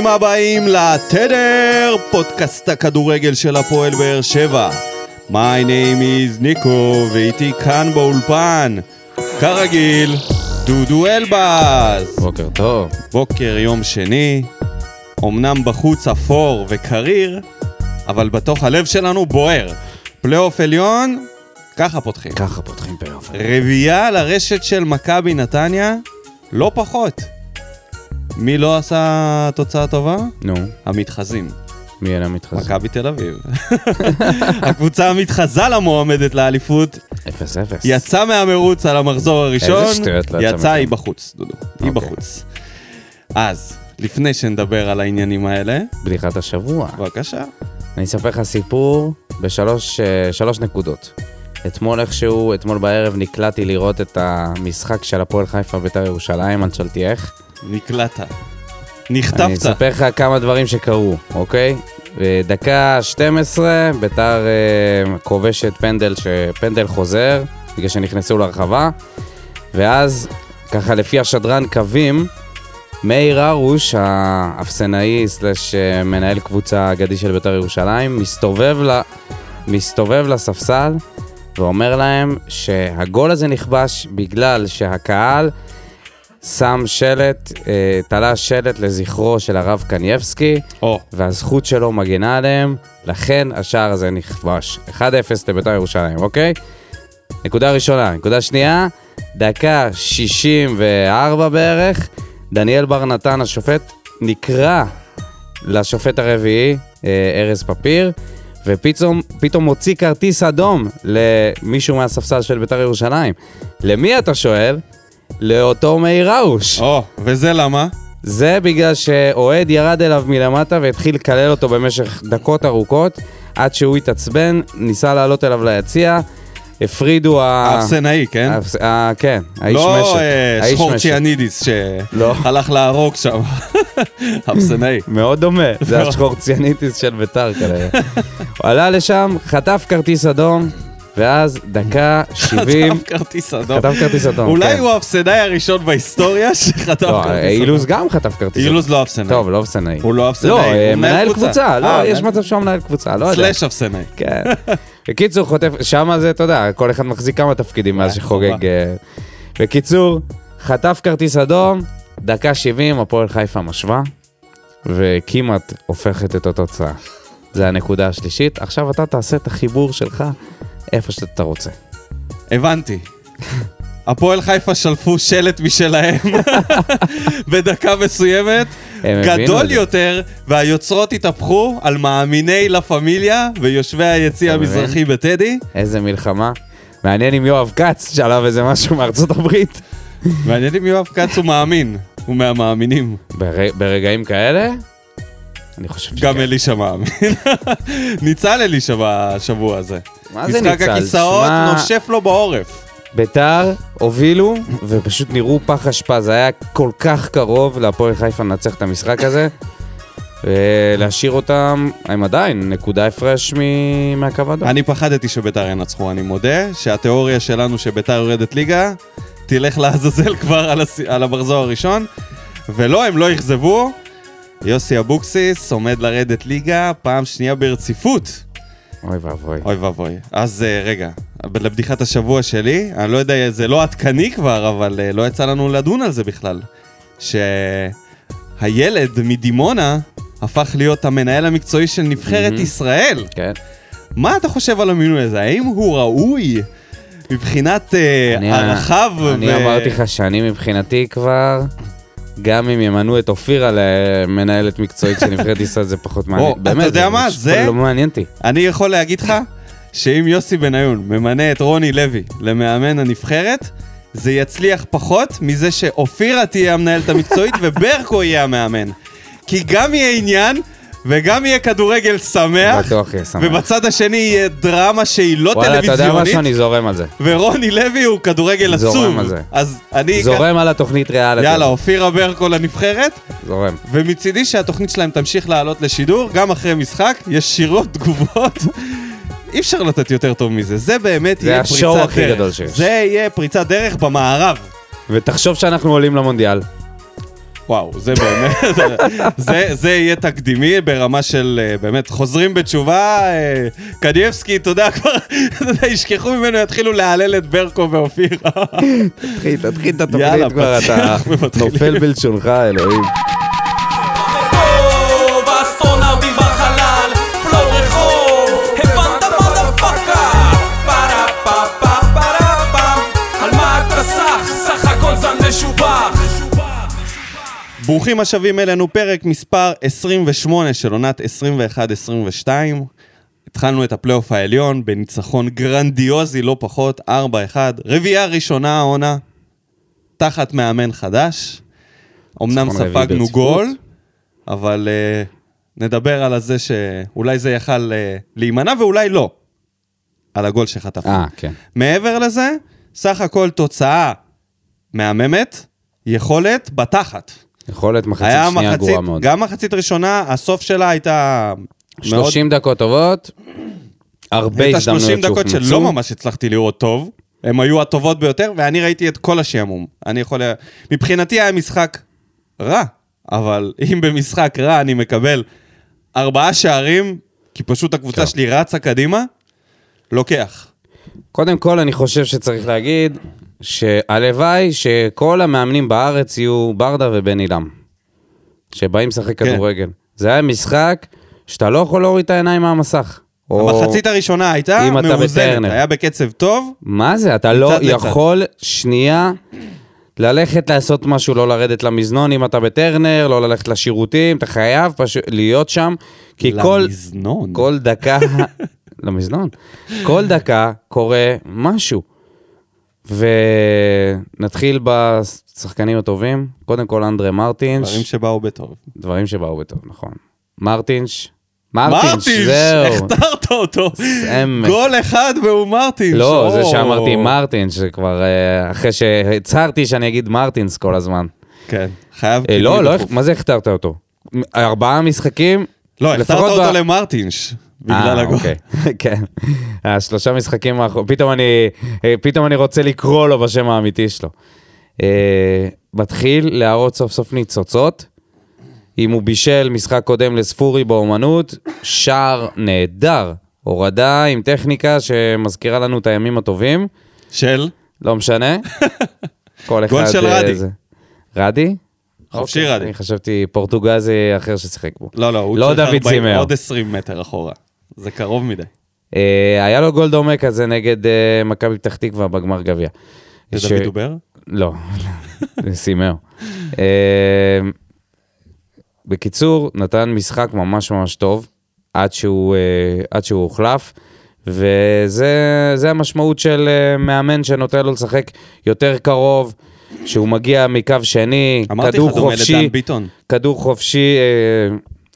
ברוכים הבאים לתדר, פודקאסט הכדורגל של הפועל באר שבע. My name is ניקו, ואיתי כאן באולפן, כרגיל, דודו אלבז. בוקר טוב. בוקר יום שני, אמנם בחוץ אפור וקריר, אבל בתוך הלב שלנו בוער. פלייאוף עליון, ככה פותחים. ככה פותחים פלייאוף. רביעייה לרשת של מכבי נתניה, לא פחות. מי לא עשה תוצאה טובה? נו, המתחזים. מי אלה המתחזים? מכבי תל אביב. הקבוצה המתחזה למועמדת לאליפות, אפס אפס. יצא מהמרוץ על המחזור הראשון, איזה שטויות לא יצא יצא. היא בחוץ, דודו. היא אוקיי. בחוץ. אז, לפני שנדבר על העניינים האלה, בדיחת השבוע. בבקשה. אני אספר לך סיפור בשלוש אה, שלוש נקודות. אתמול איכשהו, אתמול בערב נקלעתי לראות את המשחק של הפועל חיפה בית"ר ירושלים, אנשלתי איך. נקלעת. אני נחטפת. אספר לך כמה דברים שקרו, אוקיי? דקה 12, ביתר אה, כובשת פנדל, ש... פנדל חוזר, בגלל שנכנסו לרחבה, ואז, ככה לפי השדרן קווים, מאיר הרוש, האפסנאי סלש אה, מנהל קבוצה אגדי של בית"ר ירושלים, מסתובב, ל... מסתובב לספסל ואומר להם שהגול הזה נכבש בגלל שהקהל שם שלט, אה, תלה שלט לזכרו של הרב קנייבסקי, או, והזכות שלו מגנה עליהם, לכן השער הזה נכבש. 1-0 לבית"ר ירושלים, אוקיי? נקודה ראשונה. נקודה שנייה, דקה 64 בערך, דניאל בר נתן, השופט, נקרא לשופט הרביעי, אה, ארז פפיר, ופתאום פתאום מוציא כרטיס אדום למישהו מהספסל של בית"ר ירושלים. למי אתה שואל? לאותו מאיר ראוש. או, וזה למה? זה בגלל שאוהד ירד אליו מלמטה והתחיל לקלל אותו במשך דקות ארוכות, עד שהוא התעצבן, ניסה לעלות אליו ליציע, הפרידו ה... האפסנאי, כן? האפס- ה- כן, האיש לא משק. אה, לא. שהלך להרוג שם. אפסנאי. מאוד דומה, זה לא. השחור ציאניטיס של ביתר כנראה. הוא עלה לשם, חטף כרטיס אדום, ואז דקה 70, חטף כרטיס אדום. חטף כרטיס אדום, אולי כן. הוא האפסנאי הראשון בהיסטוריה שחטף לא, כרטיס אדום. אילוז גם חטף כרטיס אדום. אילוז לא אפסנאי. טוב, לא אפסנאי. הוא לא אפסנאי, לא, הוא אה, מנהל קבוצה. קבוצה, אה, לא, יש מנהל- מצב שהוא מנהל קבוצה, לא יודע. סלאש אפסנאי. כן. בקיצור, חוטף, שם זה, אתה יודע, כל אחד מחזיק כמה תפקידים מאז אה, שחוגג. בקיצור, חטף כרטיס אדום, דקה 70, הפועל חיפה משווה, וכמעט הופכת את התוצאה. זה הנקודה השלישית. עכשיו אתה תעשה את החיבור שלך איפה שאתה רוצה. הבנתי. הפועל חיפה שלפו שלט משלהם בדקה מסוימת, גדול. יותר, והיוצרות התהפכו על מאמיני לה פמיליה ויושבי היציא? המזרחי בטדי. איזה מלחמה. מעניין אם יואב כץ שלב איזה משהו מארצות הברית. מעניין אם יואב כץ הוא מאמין, הוא מהמאמינים. בר... ברגעים כאלה, אני חושב שכן. גם אלישע מאמין. ניצל אלישע בשבוע הזה. מה זה משחק ניצל? הכיסאות שמע- נושף לו בעורף. ביתר הובילו ופשוט נראו פח אשפה, זה היה כל כך קרוב להפועל חיפה לנצח את המשחק הזה ולהשאיר אותם, הם עדיין נקודה הפרש מ- מהקו האדום. אני פחדתי שביתר ינצחו, אני מודה שהתיאוריה שלנו שביתר יורדת ליגה, תלך לעזאזל כבר על, הס... על המחזור הראשון, ולא, הם לא אכזבו. יוסי אבוקסיס עומד לרדת ליגה פעם שנייה ברציפות. אוי ואבוי. אוי ואבוי. אז אה, רגע, לבדיחת השבוע שלי, אני לא יודע, זה לא עדכני כבר, אבל אה, לא יצא לנו לדון על זה בכלל. שהילד מדימונה הפך להיות המנהל המקצועי של נבחרת מהמם. ישראל. כן. מה אתה חושב על המינוי הזה? האם הוא ראוי מבחינת אה, אני- ערכיו? אני ו- אמרתי לך שאני מבחינתי כבר, גם אם ימנו את אופירה למנהלת מקצועית של נבחרת ישראל זה פחות מעניין. אתה באמת, יודע מה? זה- לא מעניין אותי. אני יכול להגיד לך שאם יוסי בניון ממנה את רוני לוי למאמן הנבחרת, זה יצליח פחות מזה שאופירה תהיה המנהלת המקצועית וברקו יהיה המאמן. כי גם יהיה עניין וגם יהיה כדורגל שמח, בטוח יהיה שמח. ובצד השני יהיה דרמה שהיא לא וואלה, אתה יודע טלוויזיונית, משהו? אני זורם על זה. ורוני לוי הוא כדורגל זורם עצום. על זה. אז אני... זורם על התוכנית ריאליטי. יאללה. אופירה ברקו לנבחרת, זורם. ומצידי שהתוכנית שלהם תמשיך לעלות לשידור, גם אחרי משחק, ישירות תגובות. אי אפשר לתת יותר טוב מזה, זה באמת זה יהיה השואו פריצת הכי דרך. גדול שיש. זה יהיה פריצת דרך במערב. ותחשוב שאנחנו עולים למונדיאל. וואו, זה באמת, זה, זה יהיה תקדימי ברמה של אה, באמת חוזרים בתשובה, אה, קניאבסקי, אתה יודע, כבר, ישכחו ממנו, יתחילו להלל את ברקו ואופירה. תתחיל, תתחיל את התוכנית כבר, אתה. נופל בלשונך, אלוהים. ברוכים השבים אלינו, פרק מספר 28 של עונת 21-22. התחלנו את הפלייאוף העליון בניצחון גרנדיוזי לא פחות, 4-1. רביעייה ראשונה העונה, תחת מאמן חדש. אמנם ספגנו. גול, אבל אה, נדבר על זה שאולי זה יכל אה, להימנע ואולי לא, על הגול שחטפנו. אה, כן. מעבר לזה, סך הכל תוצאה מהממת, יכולת בתחת. יכולת מחצית שנייה מחצית, גרועה מאוד. גם מחצית ראשונה, הסוף שלה הייתה מאוד... 30 דקות טובות, הרבה הזדמנויות 30 דקות שהוחמצו. שלא ממש הצלחתי לראות טוב, הן היו הטובות ביותר, ואני ראיתי את כל השעמום. אני יכול... מבחינתי היה משחק רע, אבל אם במשחק רע אני מקבל ארבעה שערים, כי פשוט הקבוצה כן. שלי רצה קדימה, לוקח. קודם כל, אני חושב שצריך להגיד שהלוואי שכל המאמנים בארץ יהיו ברדה ובן עילם, שבאים לשחק כן. כדורגל. זה היה משחק שאתה לא יכול להוריד את העיניים מהמסך. או- המחצית הראשונה הייתה מאוזנת. היה בקצב טוב, מה זה? אתה לא לצד. יכול שנייה ללכת לעשות משהו, לא לרדת למזנון אם אתה בטרנר, לא ללכת לשירותים, אתה חייב פשוט להיות שם, כי כל, למזנון. כל דקה, למזנון, כל דקה קורה משהו. ונתחיל בשחקנים הטובים, קודם כל אנדרה מרטינש, דברים שבאו בטוב. דברים שבאו בטוב, נכון. מרטינש, מרטינש, מרטינש, זהו. הכתרת אותו. גול אחד והוא מרטינש. לא, זה. שאמרתי מרטינס, זה כבר אה, אחרי שהצהרתי שאני אגיד מרטינס כל הזמן. כן, חייב... אה, לא, לא. מה זה הכתרת אותו? ארבעה משחקים? לא, הכתרת אותו למרטינש. בגלל אה, הגול. אוקיי, כן. השלושה משחקים האחרונים, פתאום אני, אה, פתאום אני רוצה לקרוא לו בשם האמיתי שלו. אה, מתחיל להראות סוף סוף ניצוצות. אם הוא בישל משחק קודם לספורי באומנות, שער נהדר. הורדה עם טכניקה שמזכירה לנו את הימים הטובים. של? לא משנה. כל אחד... גול של אה, רדי. זה. רדי? חופשי אוקיי, רדי. אני חשבתי פורטוגזי אחר ששיחק בו. לא, לא, הוא לא צריך דוד 40 צימר. עוד 20 מטר אחורה. זה קרוב מדי. אה, היה לו גול דומה כזה נגד אה, מכבי פתח תקווה בגמר גביע. זה ש- דוד דובר? לא, זה סימאו. אה, בקיצור, נתן משחק ממש ממש טוב, עד שהוא, אה, עד שהוא הוחלף, וזה זה המשמעות של אה, מאמן שנותן לו לשחק יותר קרוב, שהוא מגיע מקו שני, אמרתי כדור חופשי. כדור חופשי,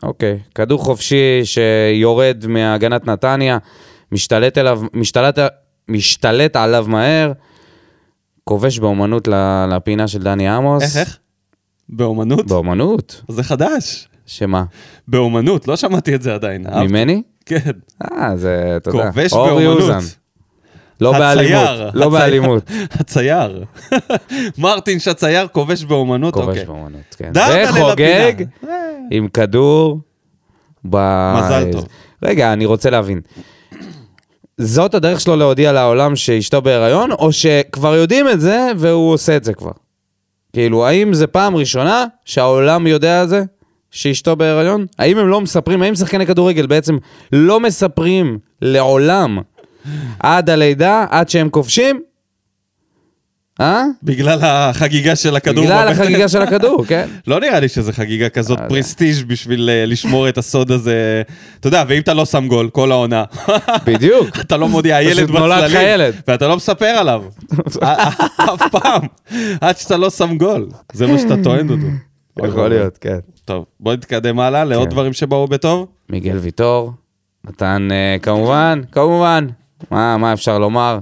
אוקיי, כדור חופשי שיורד מהגנת נתניה, משתלט אליו, משתלט, משתלט עליו מהר, כובש באומנות לפינה של דני עמוס. איך, איך? באומנות? באומנות? זה חדש. שמה? באומנות, לא שמעתי את זה עדיין. ממני? כן. אה, זה, אתה יודע, כובש באומנות. לא באלימות, לא. באלימות. הצייר. מרטינש הצייר כובש באומנות, כובש אוקיי. באומנות, כן. וחוגג לפינה. עם כדור. מזל טוב. רגע, אני רוצה להבין. זאת הדרך שלו להודיע לעולם שאשתו בהיריון, או שכבר יודעים את זה והוא עושה את זה כבר? כאילו, האם זה פעם ראשונה שהעולם יודע על זה? שאשתו בהיריון? האם הם לא מספרים, האם שחקני כדורגל בעצם לא מספרים לעולם עד הלידה, עד שהם כובשים? אה? בגלל החגיגה של הכדור. בגלל. החגיגה של הכדור, כן. לא נראה לי שזה חגיגה כזאת אה, פרסטיג' בשביל אה, לשמור את הסוד הזה. אתה יודע, ואם אתה לא שם גול כל העונה, בדיוק. אתה לא מודיע, הילד בצללים. ואתה לא מספר עליו. אף פעם, עד שאתה לא שם גול. זה מה שאתה טוען, דודו. יכול להיות, כן. טוב, בוא נתקדם הלאה לעוד כן. דברים שבאו בטוב. מיגל ויטור נתן, אה, כמובן, כמובן, מה, מה אפשר לומר?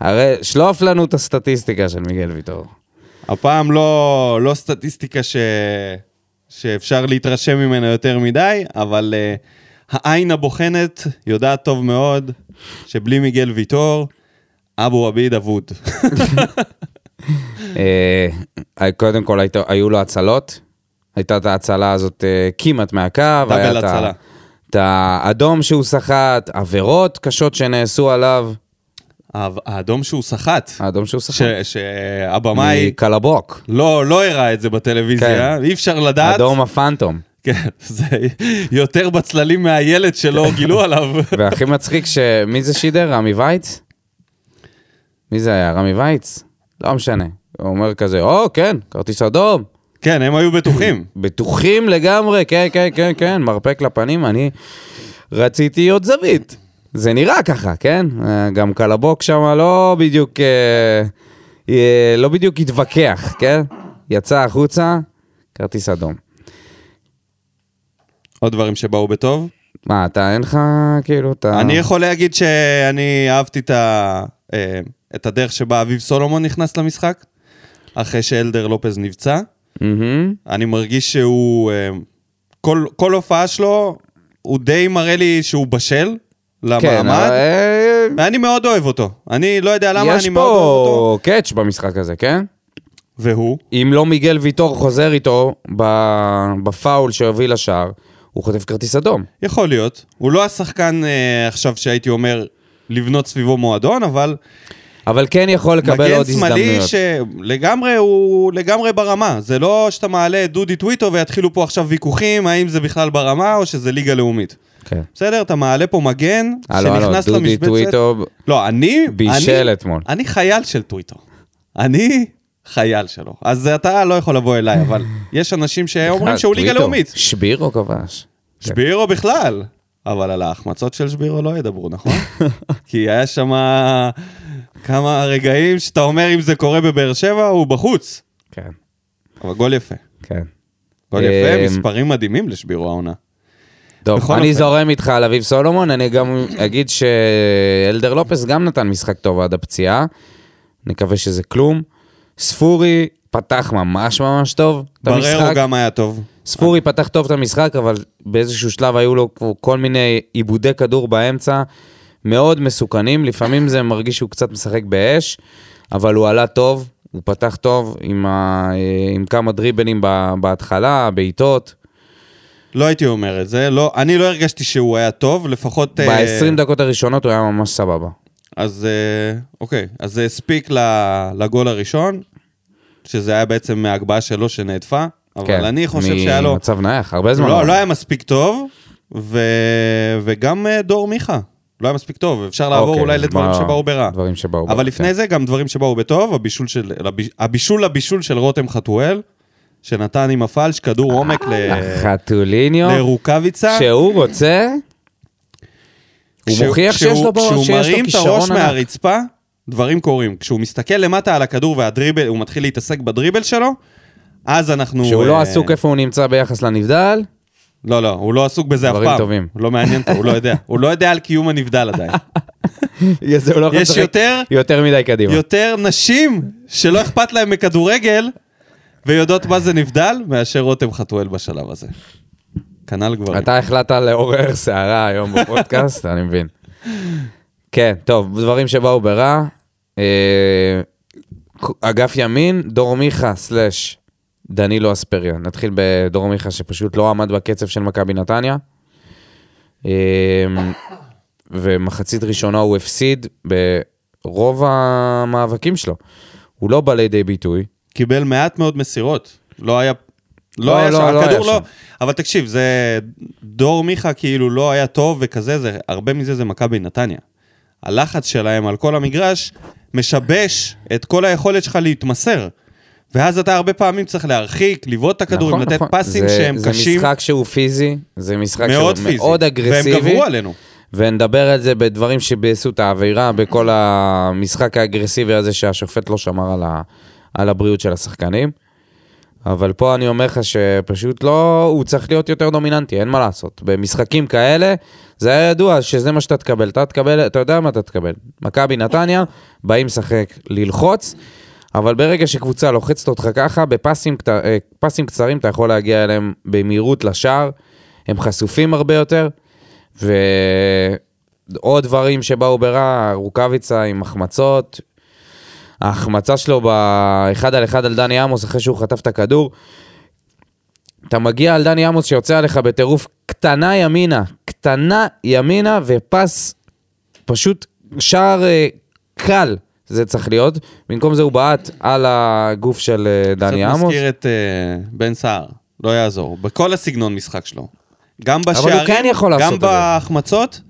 הרי שלוף לנו את הסטטיסטיקה של מיגל ויטור. הפעם לא, לא סטטיסטיקה ש... שאפשר להתרשם ממנה יותר מדי, אבל uh, העין הבוחנת יודעת טוב מאוד שבלי מיגל ויטור, אבו עביד אבוד. אה, קודם כל היית- היו לו הצלות, הייתה את ההצלה הזאת אה, כמעט מהקו. דאבל הצלה. את האדום שהוא סחט, עבירות קשות שנעשו עליו. האדום שהוא סחט, האדום שהוא סחט. שהבמאי מקלבוק. לא לא הראה את זה בטלוויזיה, אי אפשר לדעת. אדום הפנטום. כן, זה יותר בצללים מהילד שלא גילו עליו. והכי מצחיק ש... מי זה שידר? רמי וייץ? מי זה היה? רמי וייץ? לא משנה. הוא אומר כזה, או, כן, כרטיס אדום. כן, הם היו בטוחים. בטוחים לגמרי, כן, כן, כן, כן, מרפק לפנים, אני רציתי עוד זווית. זה נראה ככה, כן? אה, גם קלבוק שם לא בדיוק, אה, אה, לא בדיוק התווכח, כן? יצא החוצה, כרטיס אדום. עוד דברים שבאו בטוב. מה, אתה אין לך, כאילו, אתה... אני יכול להגיד שאני אהבתי את, ה... את הדרך שבה אביב סולומון נכנס למשחק, אחרי שאלדר לופז נפצע. מהמם. אני מרגיש שהוא... אה, כל, כל הופעה שלו, הוא די מראה לי שהוא בשל כן, למעמד, אבל, אה, ואני מאוד אוהב אותו. אני לא יודע למה, יש אני מאוד אוהב אותו. פה קאץ' במשחק הזה, כן? והוא? אם לא מיגל ויטור חוזר איתו בפאול שהוביל לשער, הוא חוטף כרטיס אדום. יכול להיות. הוא לא השחקן אה, עכשיו שהייתי אומר לבנות סביבו מועדון, אבל אבל כן יכול לקבל מגן עוד שמאלי הזדמנויות. שלגמרי הוא לגמרי ברמה. זה לא שאתה מעלה את דודי טוויטו ויתחילו פה עכשיו ויכוחים האם זה בכלל ברמה או שזה ליגה לאומית. כן. בסדר, אתה מעלה פה מגן הלו, הלו, שנכנס דודי למשבצת. טוויטו לא, אני... בישל אני- אתמול. אני חייל של טוויטו. אני חייל שלו. אז אתה לא יכול לבוא אליי, אבל יש אנשים שאומרים שהוא ליגה לאומית. שבירו כבש. שבירו בכלל. אבל על ההחמצות של שבירו לא ידברו, נכון? כי היה שם כמה רגעים שאתה אומר אם זה קורה בבאר שבע, הוא בחוץ. כן, אבל גול יפה. כן. גול יפה, אמ, מספרים מדהימים לשבירו העונה. טוב, אני אופן. זורם איתך על אביב סולומון, אני גם אגיד שאלדר לופס גם נתן משחק טוב עד הפציעה. נקווה שזה כלום. ספורי פתח ממש ממש טוב את בררו המשחק. גם היה טוב. ספורי פתח טוב את המשחק, אבל באיזשהו שלב היו לו כל מיני עיבודי כדור באמצע, מאוד מסוכנים. לפעמים זה מרגיש שהוא קצת משחק באש, אבל הוא עלה טוב, הוא פתח טוב עם, ה... עם כמה דריבלים בהתחלה, בעיטות. לא הייתי אומר את זה, לא, אני לא הרגשתי שהוא היה טוב, לפחות... אה, ב-20 דקות הראשונות הוא היה ממש סבבה. אז אה, אוקיי, אז זה הספיק לגול הראשון, שזה היה בעצם מההגבהה שלו שנהדפה, אבל אני חושב שהיה לו... ממצב נייח, הרבה זמן. לא, לא היה מספיק טוב, ו... וגם אה, דור מיכה. לא היה מספיק טוב, אפשר לעבור אוקיי, אולי לדברים מה- שבאו ברע. דברים שבאו ברע, אבל לפני כן. זה גם דברים שבאו בטוב, הבישול של, הבישול לבישול של רותם חתואל, שנתן עם הפלש כדור עומק ל... חתוליניו, לרוקאביצה. שהוא רוצה, הוא כשהוא- מוכיח שיש לו שיש לו כשהוא מרים את כישרון הראש ענק. מהרצפה, דברים קורים. כשהוא מסתכל למטה על הכדור והדריבל, הוא מתחיל להתעסק בדריבל שלו, אז אנחנו... שהוא לא אה, עסוק איפה הוא נמצא ביחס לנבדל, לא, לא, הוא לא עסוק בזה אף דברים פעם. טובים. הוא לא מעניין אותו, הוא לא יודע. הוא לא יודע על קיום הנבדל עדיין. יש יותר- יותר מדי קדימה. יותר נשים שלא אכפת להן מכדורגל ויודעות מה זה נבדל, מאשר רותם חתואל בשלב הזה. כנ"ל גברים. אתה החלטת לעורר סערה היום בפודקאסט, אני מבין. כן, טוב, דברים שבאו ברע. אה, אגף ימין, דור מיכה סלאש דנילו אספריה. נתחיל בדור מיכה שפשוט לא עמד בקצב של מכבי נתניה. אה, ומחצית ראשונה הוא הפסיד ברוב המאבקים שלו. הוא לא בא לידי ביטוי. קיבל מעט מאוד מסירות. לא היה... לא, לא, היה לא, שם, לא הכדור היה לא... שם. אבל תקשיב, זה... דור מיכה כאילו לא היה טוב וכזה, זה... הרבה מזה זה מכבי נתניה. הלחץ שלהם על כל המגרש משבש את כל היכולת שלך להתמסר. ואז אתה הרבה פעמים צריך להרחיק, לבעוט את הכדורים, נכון, לתת נכון. פסים זה- שהם קשים, זה משחק שהוא פיזי, זה משחק מאוד שהוא פיזי. מאוד אגרסיבי. והם גברו עלינו. ונדבר על זה בדברים שביאסו את האווירה, בכל המשחק האגרסיבי הזה שהשופט לא שמר על, ה, על הבריאות של השחקנים. אבל פה אני אומר לך שפשוט לא, הוא צריך להיות יותר דומיננטי, אין מה לעשות. במשחקים כאלה, זה היה ידוע שזה מה שאתה תקבל. אתה תקבל, אתה יודע מה אתה תקבל. מכבי נתניה, באים לשחק, ללחוץ, אבל ברגע שקבוצה לוחצת אותך ככה, בפסים אה, פסים קצרים אתה יכול להגיע אליהם במהירות לשער, הם חשופים הרבה יותר, ועוד דברים שבאו ברע, רוקאביצה עם החמצות, ההחמצה שלו באחד על אחד על דני עמוס אחרי שהוא חטף את הכדור. אתה מגיע על דני עמוס שיוצא עליך בטירוף קטנה ימינה, קטנה ימינה ופס פשוט שער אה, קל זה צריך להיות. במקום זה הוא בעט על הגוף של אה, דני קצת עמוס. מזכיר את אה, בן סער, לא יעזור. בכל הסגנון משחק שלו. גם בשערים, כן גם. בהחמצות,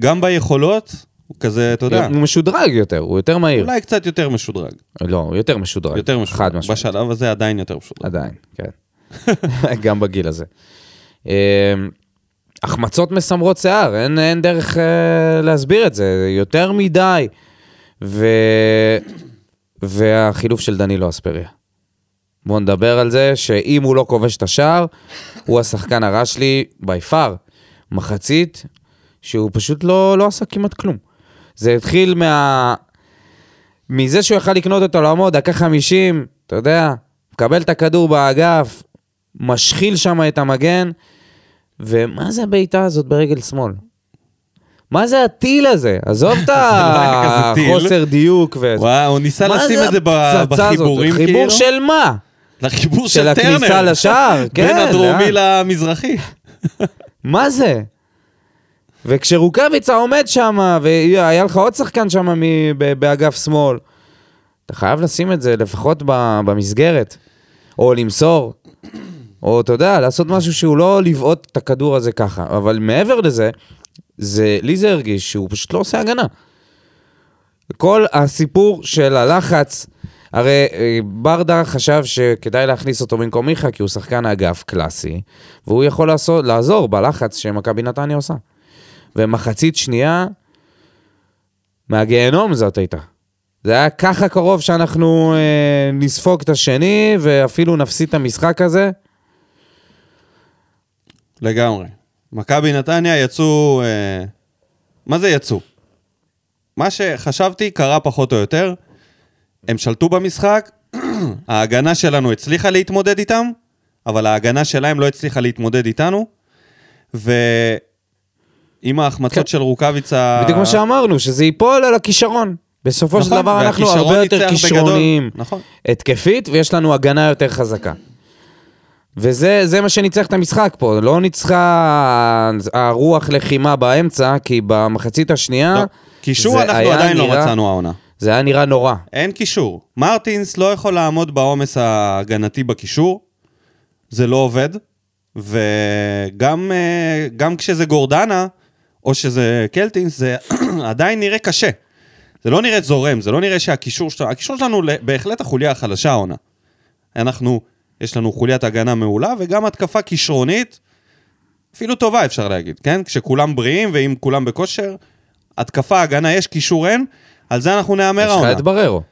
גם ביכולות, הוא כזה, אתה יודע, הוא משודרג יותר, הוא יותר מהיר. אולי קצת יותר משודרג. לא, הוא יותר משודרג. יותר משודרג. חד משמעית. בשלב הזה עדיין יותר משודרג. עדיין, כן. גם בגיל הזה. אמ, החמצות מסמרות שיער, אין, אין דרך אה, להסביר את זה, יותר מדי. ו... והחילוף של דנילו אספריה. בואו נדבר על זה שאם הוא לא כובש את השער, הוא השחקן הרע שלי בי פאר. מחצית שהוא פשוט לא, לא עשה כמעט כלום. זה התחיל מה... מזה שהוא יכל לקנות אותו לעמוד, דקה 50, אתה יודע, מקבל את הכדור באגף, משחיל שם את המגן, ומה זה הבעיטה הזאת ברגל שמאל? מה זה הטיל הזה? עזוב את לא. החוסר דיוק וזה. וואו, הוא ניסה לשים את זה? בחיבורים, כאילו. חיבור של מה? לחיבור של של טרנר. הכניסה לשער, כן. בין הדרומי לאן? למזרחי. מה זה? וכשרוקאביצה עומד שם, והיה לך עוד שחקן שם באגף שמאל, אתה חייב לשים את זה לפחות במסגרת, או למסור, או אתה יודע, לעשות משהו שהוא לא לבעוט את הכדור הזה ככה. אבל מעבר לזה, זה, לי זה הרגיש שהוא פשוט לא עושה הגנה. כל הסיפור של הלחץ, הרי אה, ברדה חשב שכדאי להכניס אותו במקום מיכה, כי הוא שחקן אגף קלאסי, והוא יכול לעשות, לעזור בלחץ שמכבי נתניה עושה. ומחצית שנייה, מהגיהנום זאת הייתה. זה היה ככה קרוב שאנחנו אה, נספוג את השני, ואפילו נפסיד את המשחק הזה. לגמרי. מכבי נתניה יצאו... אה, מה זה יצאו? מה שחשבתי קרה פחות או יותר. הם שלטו במשחק, ההגנה שלנו הצליחה להתמודד איתם, אבל ההגנה שלהם לא הצליחה להתמודד איתנו, ועם ההחמצות כן. של רוקאביצה... בדיוק כמו שאמרנו, שזה ייפול על הכישרון. בסופו של נכון, דבר אנחנו הרבה יותר. כישרוניים נכון. התקפית, ויש לנו הגנה יותר חזקה. וזה זה מה שניצח את המשחק פה, לא ניצחה הרוח לחימה באמצע, כי במחצית השנייה, לא, קישור אנחנו עדיין לא נראה- מצאנו העונה. זה היה נראה נורא. אין קישור. מרטינס לא יכול לעמוד בעומס ההגנתי בקישור, זה לא עובד, וגם אה, גם כשזה גורדנה, או שזה קלטינס, זה עדיין נראה קשה. זה לא נראה זורם, זה לא נראה שהקישור שלנו, הקישור שלנו בהחלט החוליה החלשה העונה. אנחנו, יש לנו חוליית הגנה מעולה, וגם התקפה כישרונית, אפילו טובה אפשר להגיד, כן? כשכולם בריאים ואם כולם בכושר, התקפה, הגנה, יש קישור אין, על זה אנחנו נהמר יש לך העונה. את בררו.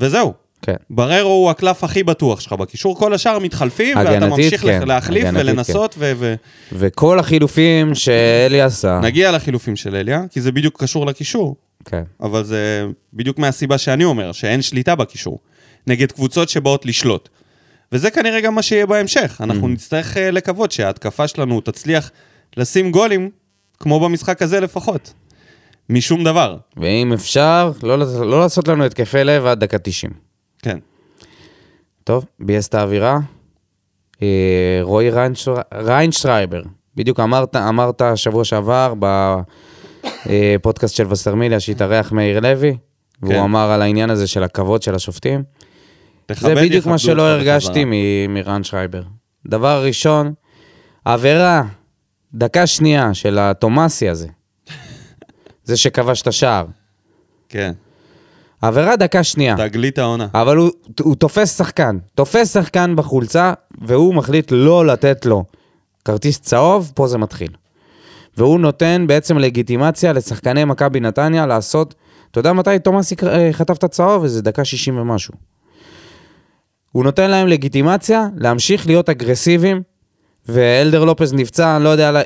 וזהו. כן. בררו הוא הקלף הכי בטוח שלך בקישור, כל השאר מתחלפים, ואתה ממשיך כן. להחליף הגנתית, ולנסות, ו... ו... וכל החילופים שאלי עשה, נגיע לחילופים של אליה, כי זה בדיוק קשור לקישור, כן. אבל זה בדיוק מהסיבה שאני אומר, שאין שליטה בקישור, נגד קבוצות שבאות לשלוט. וזה כנראה גם מה שיהיה בהמשך, אנחנו אממ. נצטרך אה, לקוות שההתקפה שלנו תצליח לשים גולים, כמו במשחק הזה לפחות. משום דבר, ואם אפשר, לא, לא לעשות לנו התקפי לב עד דקה 90. כן. טוב, ביאס את האווירה. אה, רועי ריינשר... ריינשטרייבר, בדיוק אמרת, אמרת שבוע שעבר בפודקאסט של וסרמיליה שהתארח מאיר לוי, והוא כן. אמר על העניין הזה של הכבוד של השופטים. זה בדיוק מה שלא הרגשתי בחזרה. מ- מריינשטרייבר. דבר ראשון, עבירה, דקה שנייה של התומאסי הזה, זה שכבש את השער. כן, עבירה דקה שנייה. תגלית העונה. אבל הוא, הוא תופס שחקן, תופס שחקן בחולצה, והוא מחליט לא לתת לו כרטיס צהוב, פה זה מתחיל. והוא נותן בעצם לגיטימציה לשחקני מכבי נתניה לעשות, אתה יודע מתי תומאסי אה, חטף את הצהוב? איזה דקה 60 ומשהו. הוא נותן להם לגיטימציה להמשיך להיות אגרסיביים, ואלדר לופס נפצע, אני לא יודע,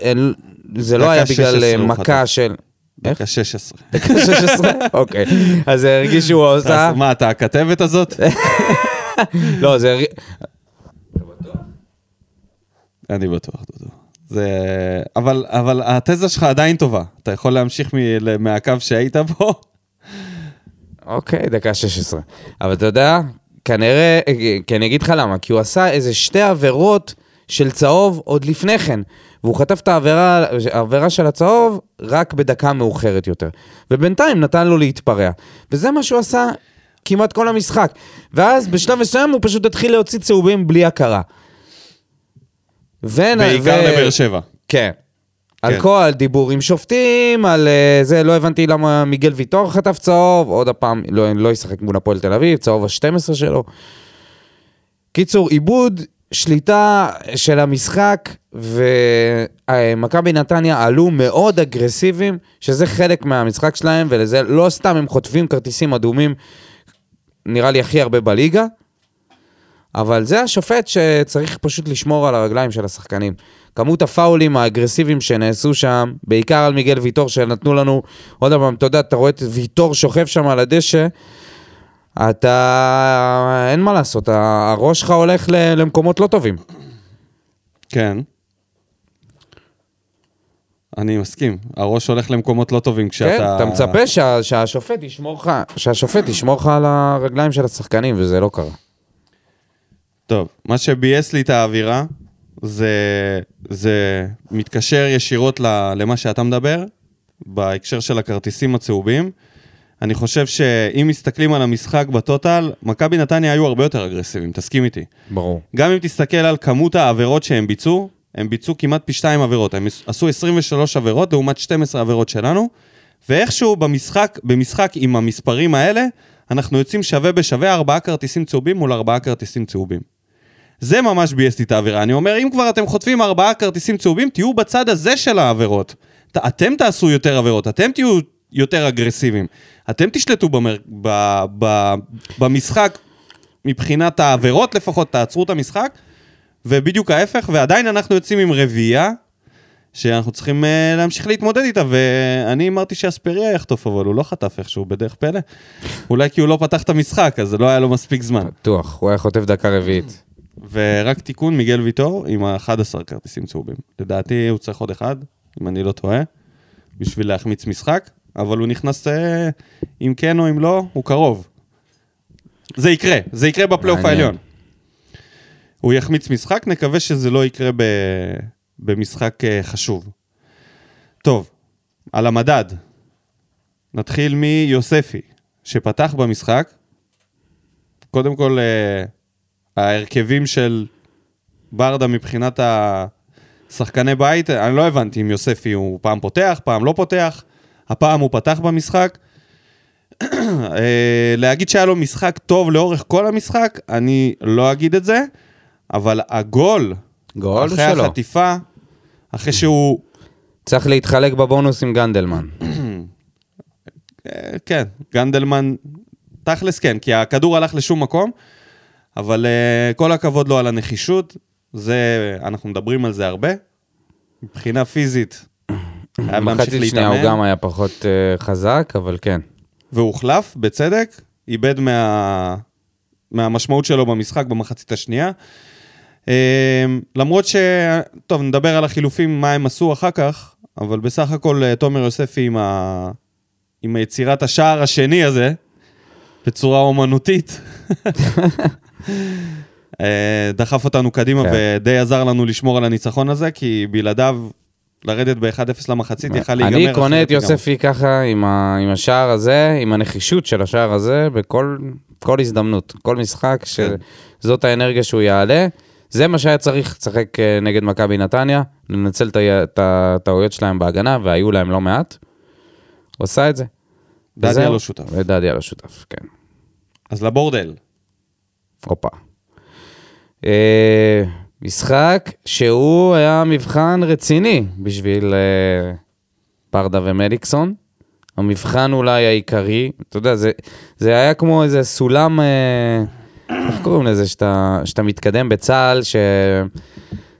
זה לא היה בגלל 16 אה, מכה. של... דקה 16. דקה 16? אוקיי. אז זה הרגיש שהוא עושה... אז מה, אתה הכתבת הזאת? לא, זה הרגיש... אני בטוח, דודו. זה... אבל, אבל התזה שלך עדיין טובה. אתה יכול להמשיך מ... מהקו שהיית בו? אוקיי, דקה 16. אבל אתה יודע, כנראה, כי אני אגיד לך למה, כי הוא עשה איזה שתי עבירות של צהוב עוד לפני כן, והוא חטף את העבירה, העבירה של הצהוב רק בדקה מאוחרת יותר. ובינתיים נתן לו להתפרע. וזה מה שהוא עשה כמעט כל המשחק. ואז בשלב מסוים הוא פשוט התחיל להוציא צהובים בלי הכרה. ו... בעיקר לבאר שבע. כן. על כן. כל דיבור עם שופטים, על אה, זה, לא הבנתי למה מיגל ויטור חטף צהוב, עוד הפעם לא, לא ישחק מול הפועל תל אביב, צהוב ה-12 שלו. קיצור, עיבוד שליטה של המשחק, ומכבי נתניה עלו מאוד אגרסיביים, שזה חלק מהמשחק שלהם, ולזה לא סתם הם חוטפים כרטיסים אדומים, נראה לי הכי הרבה בליגה. אבל זה השופט שצריך פשוט לשמור על הרגליים של השחקנים. כמות הפאולים האגרסיביים שנעשו שם, בעיקר על מיגל ויטור, שנתנו לנו, עוד פעם, אתה יודע, אתה רואה את ויטור שוכב שם על הדשא, אתה... אין מה לעשות, הראש שלך הולך למקומות לא טובים. כן. אני מסכים, הראש הולך למקומות לא טובים כן, כשאתה... אתה מצפה שה, שהשופט ישמור לך, שהשופט ישמור לך על הרגליים של השחקנים, וזה לא קרה. טוב, מה שביאס לי את האווירה, זה, זה מתקשר ישירות למה שאתה מדבר, בהקשר של הכרטיסים הצהובים. אני חושב שאם מסתכלים על המשחק בטוטל, מכבי נתניה היו הרבה יותר אגרסיביים, תסכים איתי. ברור. גם אם תסתכל על כמות העבירות שהם ביצעו, הם ביצעו כמעט פי שתיים עבירות. הם עשו 23 עבירות לעומת 12 עבירות שלנו, ואיכשהו במשחק, במשחק עם המספרים האלה, אנחנו יוצאים שווה בשווה ארבעה כרטיסים צהובים מול ארבעה כרטיסים צהובים. זה ממש ביאס לי את האווירה. אני אומר, אם כבר אתם חוטפים ארבעה כרטיסים צהובים, תהיו בצד הזה של העבירות. ת- אתם תעשו יותר עבירות, אתם תהיו יותר אגרסיביים. אתם תשלטו במר... ב... ב... במשחק, מבחינת העבירות לפחות, תעצרו את המשחק, ובדיוק ההפך, ועדיין אנחנו יוצאים עם רביעייה, שאנחנו צריכים uh, להמשיך להתמודד איתה, ואני אמרתי שאספריה יחטוף, אבל הוא לא חטף איכשהו, בדרך פלא. אולי כי הוא לא פתח את המשחק, אז לא היה לו מספיק זמן. בטוח, הוא היה חוטף דקה רביעית. ורק תיקון, מיגל ויטור עם ה-11 כרטיסים צהובים. לדעתי הוא צריך עוד אחד, אם אני לא טועה, בשביל להחמיץ משחק, אבל הוא נכנס, אה, אם כן או אם לא, הוא קרוב. זה יקרה, זה יקרה בפלייאוף. העליון. הוא יחמיץ משחק, נקווה שזה לא יקרה ב... במשחק אה, חשוב. טוב, על המדד. נתחיל מיוספי, שפתח במשחק. קודם כל, אה, ההרכבים של ברדה מבחינת השחקני בית, אני לא הבנתי אם יוספי הוא פעם פותח, פעם לא פותח. הפעם הוא פתח במשחק. אה, להגיד שהיה לו משחק טוב לאורך כל המשחק, אני לא אגיד את זה, אבל הגול, גול אחרי שלו. החטיפה, אחרי שהוא צריך להתחלק בבונוס עם גנדלמן. אה, כן, גנדלמן, תכלס כן, כי הכדור הלך לשום מקום, אבל uh, כל הכבוד לו על הנחישות, זה, אנחנו מדברים על זה הרבה. מבחינה פיזית, חייב להמשיך מחצית שנייה הוא להתאמן, גם היה פחות אה, חזק, אבל כן. והוחלף, בצדק, איבד מה, מהמשמעות שלו במשחק במחצית השנייה. Uh, למרות ש... טוב, נדבר על החילופים, מה הם עשו אחר כך, אבל בסך הכל תומר יוספי עם, ה... עם יצירת השער השני הזה, בצורה אומנותית, דחף אותנו קדימה כן. ודי עזר לנו לשמור על הניצחון הזה, כי בלעדיו לרדת ב-1-0 למחצית יכל להיגמר. אני קונה את. יוספי ככה עם, ה, עם השער הזה, עם הנחישות של השער הזה, בכל כל הזדמנות, כל משחק, כן. שזאת האנרגיה שהוא יעלה. זה מה שהיה צריך לשחק אה, נגד מכבי נתניה, לנצל את הטעויות שלהם בהגנה, והיו להם לא מעט. הוא עשה את זה. דדיה. לא שותף. ודדיה לא שותף, כן. אז לבורדל. הופה. אה, משחק שהוא היה מבחן רציני בשביל אה, פרדה ומליקסון. המבחן אולי העיקרי, אתה יודע, זה, זה היה כמו איזה סולם, אה, איך קוראים לזה, שאתה, שאתה מתקדם בצה"ל, ש...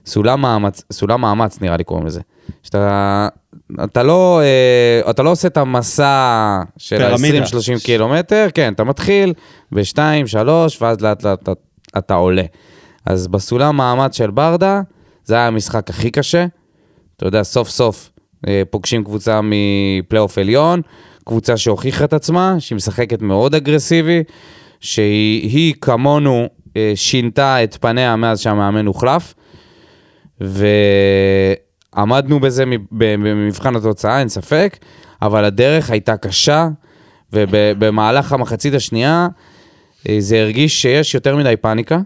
סולם מאמץ, סולם מאמץ נראה לי קוראים לזה. שאתה אתה לא, אה, אתה לא עושה את המסע של פירמידה. ה-20-30 קילומטר, כן, אתה מתחיל ב-2, 3, ואז לאט לאט אתה, אתה עולה. אז בסולם מאמץ של ברדה, זה היה המשחק הכי קשה. אתה יודע, סוף סוף אה, פוגשים קבוצה מפלייאוף עליון, קבוצה שהוכיחה את עצמה, שהיא משחקת מאוד אגרסיבי, שהיא היא, כמונו אה, שינתה את פניה מאז שהמאמן הוחלף. ועמדנו בזה במבחן התוצאה, אין ספק, אבל הדרך הייתה קשה, ובמהלך המחצית השנייה אה, זה הרגיש שיש יותר מדי פאניקה.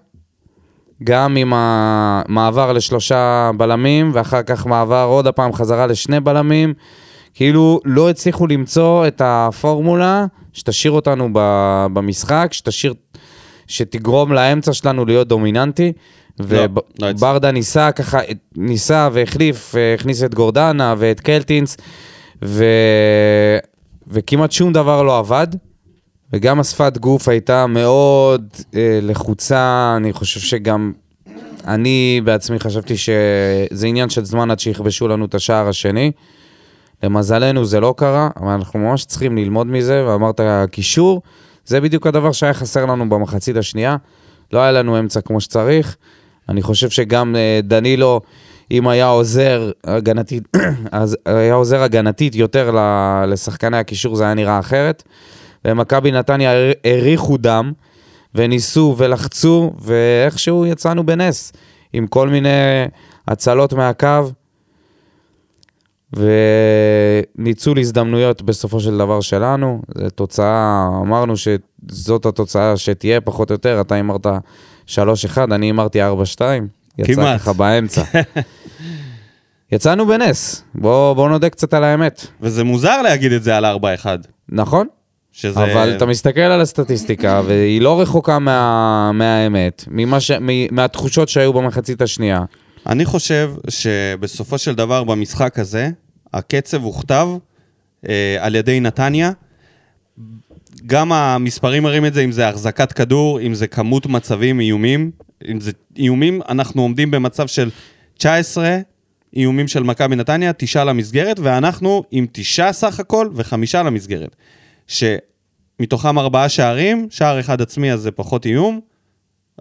גם עם המעבר לשלושה בלמים, ואחר כך מעבר עוד הפעם חזרה לשני בלמים. כאילו לא הצליחו למצוא את הפורמולה שתשאיר אותנו במשחק, שתשאיר, שתגרום לאמצע שלנו להיות דומיננטי. לא. וברדה ניסה ככה, ניסה והחליף, הכניס את גורדנה ואת קלטינס, ו... וכמעט שום דבר לא עבד. וגם השפת גוף הייתה מאוד אה, לחוצה, אני חושב שגם אני בעצמי חשבתי שזה עניין של זמן עד שיכבשו לנו את השער השני. למזלנו זה לא קרה, אבל אנחנו ממש צריכים ללמוד מזה, ואמרת קישור, זה בדיוק הדבר שהיה חסר לנו במחצית השנייה. לא היה לנו אמצע כמו שצריך. אני חושב שגם אה, דנילו, אם היה עוזר הגנתית, אז היה עוזר הגנתית יותר לשחקני הקישור, זה היה נראה אחרת. ומכבי נתניה האריכו דם, וניסו ולחצו, ואיכשהו יצאנו בנס, עם כל מיני הצלות מהקו, וניצול הזדמנויות בסופו של דבר שלנו. זו תוצאה, אמרנו שזאת התוצאה שתהיה פחות או יותר, אתה הימרת 3-1, אני הימרתי 4-2. יצא כמעט. ככה באמצע. יצאנו בנס, בואו בוא נודה קצת על האמת. וזה מוזר להגיד את זה על 4-1. נכון? שזה... אבל אתה מסתכל על הסטטיסטיקה, והיא לא רחוקה מה, מהאמת, ממה ש, מ, מהתחושות שהיו במחצית השנייה. אני חושב שבסופו של דבר במשחק הזה, הקצב הוכתב אה, על ידי נתניה. גם המספרים מראים את זה, אם זה החזקת כדור, אם זה כמות מצבים, איומים. אם זה איומים, אנחנו עומדים במצב של 19 איומים של מכבי נתניה, תשעה למסגרת, ואנחנו עם תשעה סך הכל וחמישה למסגרת. שמתוכם ארבעה שערים, שער אחד עצמי אז זה פחות איום,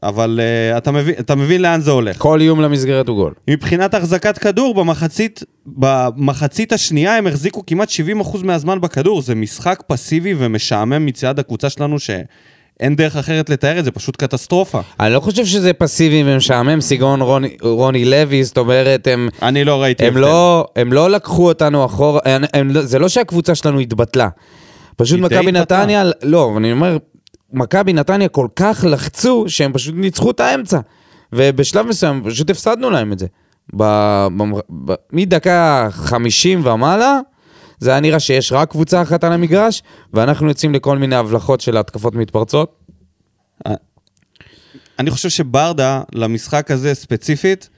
אבל uh, אתה, מבין, אתה מבין לאן זה הולך. כל איום למסגרת הוא גול. מבחינת החזקת כדור, במחצית, במחצית השנייה הם החזיקו כמעט 70% מהזמן בכדור. זה משחק פסיבי ומשעמם מצד הקבוצה שלנו, שאין דרך אחרת לתאר את זה, פשוט קטסטרופה. אני לא חושב שזה פסיבי ומשעמם, סגנון רוני, רוני לוי, זאת אומרת, הם, אני לא ראיתי הם, לא, הם לא לקחו אותנו אחורה, הם, הם, זה לא שהקבוצה שלנו התבטלה. פשוט מכבי. נתניה, לא, אני אומר, מכבי נתניה כל כך לחצו, שהם פשוט ניצחו את האמצע. ובשלב מסוים פשוט הפסדנו להם את זה. ב, ב, ב, מדקה 50 ומעלה, זה היה נראה שיש רק קבוצה אחת על המגרש, ואנחנו יוצאים לכל מיני הבלחות של התקפות מתפרצות. אני חושב שברדה, למשחק הזה ספציפית,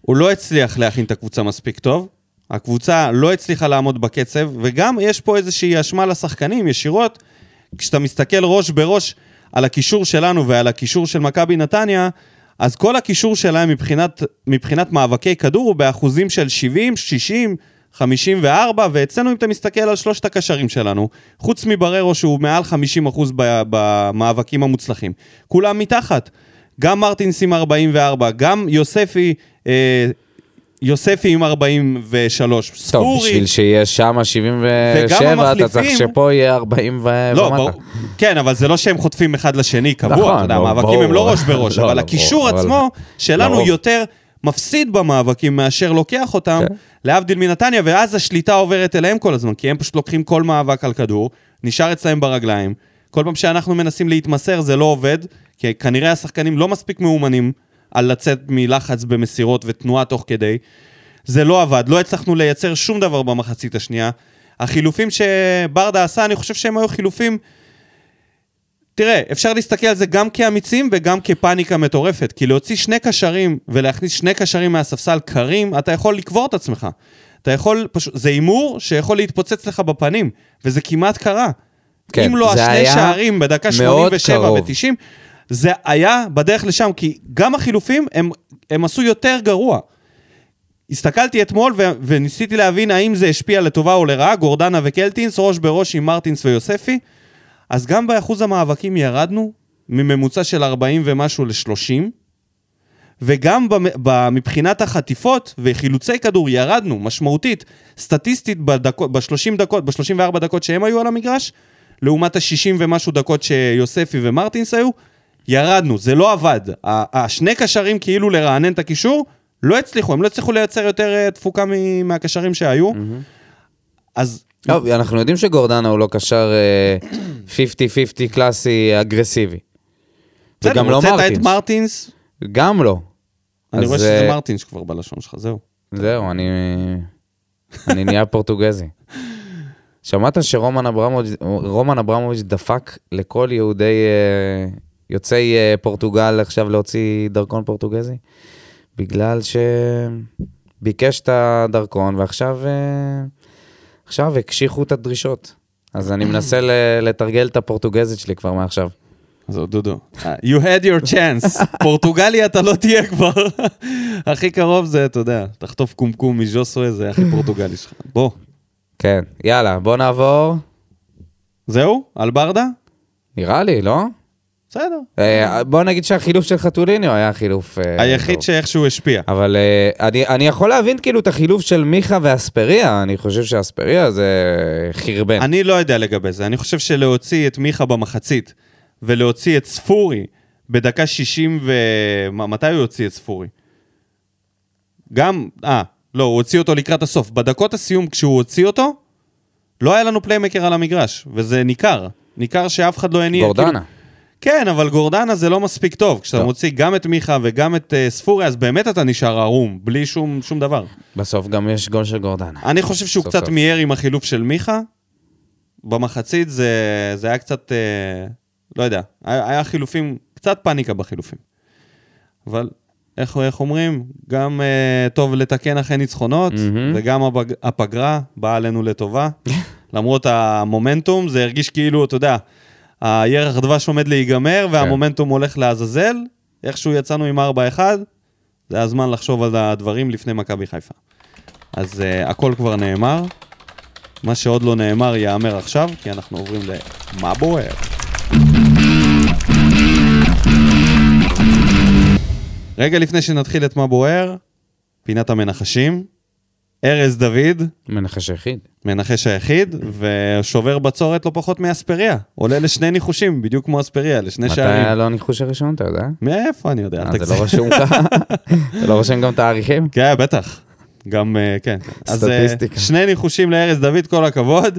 הוא לא הצליח להכין את הקבוצה מספיק טוב. הקבוצה לא הצליחה לעמוד בקצב, וגם יש פה איזושהי אשמה לשחקנים ישירות. כשאתה מסתכל ראש בראש על הקישור שלנו ועל הקישור של מכבי נתניה, אז כל הקישור שלהם מבחינת, מבחינת מאבקי כדור הוא באחוזים של 70, 60, 54, ואצלנו אם אתה מסתכל על שלושת הקשרים שלנו, חוץ מבררו שהוא מעל 50 אחוז במאבקים המוצלחים, כולם מתחת. גם מרטינס עם 44, גם יוספי, אה, יוספי עם 43, טוב, ספורי, בשביל שיהיה שם 77, אתה צריך שפה יהיה 40 ו- לא. ברור, כן, אבל זה לא שהם חוטפים אחד לשני קבוע, נכון, אתה יודע, המאבקים. הם לא ראש בראש, לא, אבל לא, הקישור עצמו שלנו. יותר מפסיד במאבקים מאשר לוקח אותם, כן. להבדיל מנתניה, ואז השליטה עוברת אליהם כל הזמן, כי הם פשוט לוקחים כל מאבק על כדור, נשאר אצלם ברגליים. כל פעם שאנחנו מנסים להתמסר זה לא עובד, כי כנראה השחקנים לא מספיק מאומנים על לצאת מלחץ במסירות ותנועה תוך כדי. זה לא עבד, לא הצלחנו לייצר שום דבר במחצית השנייה. החילופים שברדה עשה, אני חושב שהם היו חילופים... תראה, אפשר להסתכל על זה גם כאמיצים וגם כפאניקה מטורפת. כי להוציא שני קשרים ולהכניס שני קשרים מהספסל קרים, אתה יכול לקבור את עצמך. אתה יכול, פשוט, זה הימור שיכול להתפוצץ לך בפנים, וזה כמעט קרה. כן, אם לא השני שערים בדקה מאוד 87 קרוב. ו-90, זה היה בדרך לשם, כי גם החילופים, הם, הם עשו יותר גרוע. הסתכלתי אתמול ו- וניסיתי להבין האם זה השפיע לטובה או לרעה, גורדנה וקלטינס, ראש בראש עם מרטינס ויוספי. אז גם באחוז המאבקים ירדנו מממוצע של 40 ומשהו ל-30, וגם מבחינת החטיפות וחילוצי כדור ירדנו משמעותית, סטטיסטית בדקות, ב-30 דקות, ב-34 דקות שהם היו על המגרש, לעומת ה-60 ומשהו דקות שיוספי ומרטינס היו, ירדנו, זה לא עבד. השני קשרים כאילו לרענן את הקישור, לא הצליחו, הם לא הצליחו לייצר יותר אה, תפוקה מהקשרים שהיו. אז טוב, אנחנו יודעים שגורדנה הוא לא קשר אה, 50-50 קלאסי אגרסיבי. וגם לא הוצאת את מרטינס. מרטינס, גם לא. אני רואה שזה אה, מרטינס כבר בלשון שלך, זהו. זהו, אני, אני נהיה פורטוגזי. שמעת שרומן אברמוביץ' דפק לכל יהודי, אה, יוצאי אה, פורטוגל עכשיו להוציא דרכון פורטוגזי? בגלל שביקש את הדרכון ועכשיו אה, עכשיו הקשיחו את הדרישות. אז אני מנסה ל- לתרגל את הפורטוגזית שלי כבר מעכשיו. זהו, דודו. אה, You had your chance. פורטוגלי אתה לא תהיה כבר. הכי קרוב זה, אתה יודע, תחטוף קומקום מז'וסווה, זה הכי פורטוגלי שלך. בוא. כן, יאללה, בוא נעבור. זהו? על ברדה? נראה לי, לא? בסדר. אה, בוא נגיד שהחילוף של חתוליניו היה חילוף... אה, היחיד. שאיכשהו השפיע. אבל אה, אני, אני יכול להבין כאילו את החילוף של מיכה ואספריה, אני חושב שאספריה זה חרבן. אני לא יודע לגבי זה. אני חושב שלהוציא את מיכה במחצית, ולהוציא את ספורי בדקה 60 ו... מתי הוא יוציא את ספורי? גם, אה, לא, הוא הוציא אותו לקראת הסוף. בדקות הסיום, כשהוא הוציא אותו, לא היה לנו פליימקר על המגרש, וזה ניכר. ניכר שאף אחד לא הניע. גורדנה. כאילו- כן, אבל גורדנה זה לא מספיק טוב. כשאתה טוב. מוציא גם את מיכה וגם את uh, ספורי, אז באמת אתה נשאר ערום, בלי שום, שום דבר. בסוף גם יש גול של גורדנה. אני חושב שהוא סוף קצת סוף. מיהר עם החילוף של מיכה. במחצית זה, זה היה קצת, אה, לא יודע, היה, היה חילופים, קצת פאניקה בחילופים. אבל איך, איך אומרים, גם אה, טוב לתקן אחרי ניצחונות, מהמם. וגם הפג, הפגרה באה עלינו לטובה. למרות המומנטום, זה הרגיש כאילו, אתה יודע, הירח דבש עומד להיגמר, והמומנטום הולך לעזאזל. איכשהו יצאנו עם 4-1, זה הזמן לחשוב על הדברים לפני מכבי חיפה. אז uh, הכל כבר נאמר. מה שעוד לא נאמר ייאמר עכשיו, כי אנחנו עוברים למה בוער. רגע לפני שנתחיל את מה בוער, פינת המנחשים. ארז דוד, מנחש היחיד. מנחש היחיד, ושובר בצורת לא פחות מאספריה. עולה לשני ניחושים, בדיוק כמו אספריה, לשני מתי שערים. היה לו הניחוש הראשון, אתה יודע? מאיפה אני יודע? אה, זה. לא רשום ככה? זה לא רושם גם תאריכים? כן, בטח. גם, אה, כן. אז אה, סטטיסטיקה. שני ניחושים לארז דוד, כל הכבוד.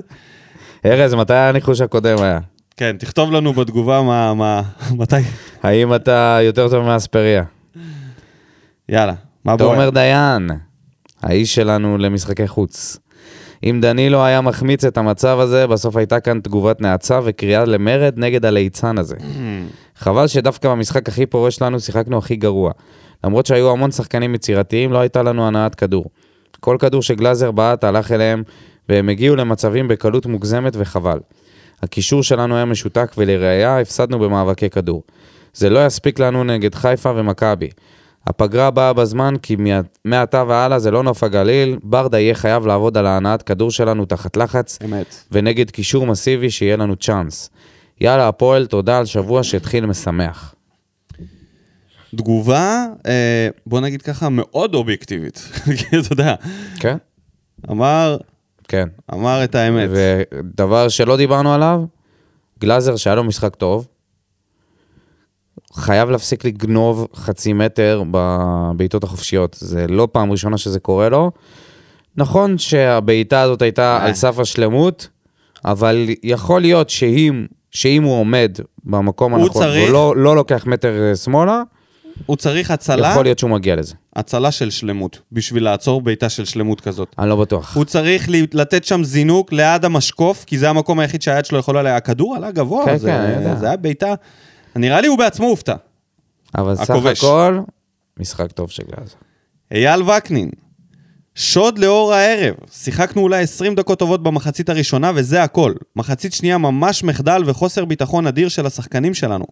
ארז, מתי הניחוש הקודם היה? כן, תכתוב לנו בתגובה מה, מה, מתי. האם אתה יותר טוב מאספריה? יאללה, מה בוער? תומר דיין, האיש שלנו למשחקי חוץ. אם דנילו היה מחמיץ את המצב הזה, בסוף הייתה כאן תגובת נאצה וקריאה למרד נגד הליצן הזה. חבל שדווקא במשחק הכי פורה שלנו שיחקנו הכי גרוע. למרות שהיו המון שחקנים יצירתיים, לא הייתה לנו הנעת כדור. כל כדור שגלאזר בעט הלך אליהם, והם הגיעו למצבים בקלות מוגזמת וחבל. הקישור שלנו היה משותק, ולראיה הפסדנו במאבקי כדור. זה לא יספיק לנו נגד חיפה ומכבי. הפגרה באה בזמן, כי מעתה והלאה זה לא נוף הגליל, ברדה יהיה חייב לעבוד על ההנעת כדור שלנו תחת לחץ, אמת. ונגד קישור מסיבי שיהיה לנו צ'אנס. יאללה, הפועל, תודה על שבוע שהתחיל משמח. תגובה, אה, בוא נגיד ככה, מאוד אובייקטיבית. אתה יודע, כן? אמר, כן. אמר את האמת. ודבר שלא דיברנו עליו, גלאזר שהיה לו משחק טוב, חייב להפסיק לגנוב חצי מטר בבעיטות החופשיות. זה לא פעם ראשונה שזה קורה לו. נכון שהבעיטה הזאת הייתה אה. על סף השלמות, אבל יכול להיות שאם, שאם הוא עומד במקום הוא הנכון, צריך- הוא לא, לא לוקח מטר אה, שמאלה, הוא צריך הצלה, יכול להיות שהוא מגיע לזה. הצלה של שלמות, בשביל לעצור בעיטה של שלמות כזאת. אני לא בטוח. הוא צריך לתת שם זינוק ליד המשקוף, כי זה המקום היחיד שהיד שלו יכולה לה... הכדור עלה גבוה, כן, זה, כן, יודע. זה היה בעיטה... נראה לי הוא בעצמו הופתע. אבל סך הכובש. הכל, משחק טוב של גלאזר. אייל וקנין, שוד לאור הערב. שיחקנו אולי 20 דקות טובות במחצית הראשונה וזה הכל. מחצית שנייה ממש מחדל וחוסר ביטחון אדיר של השחקנים שלנו.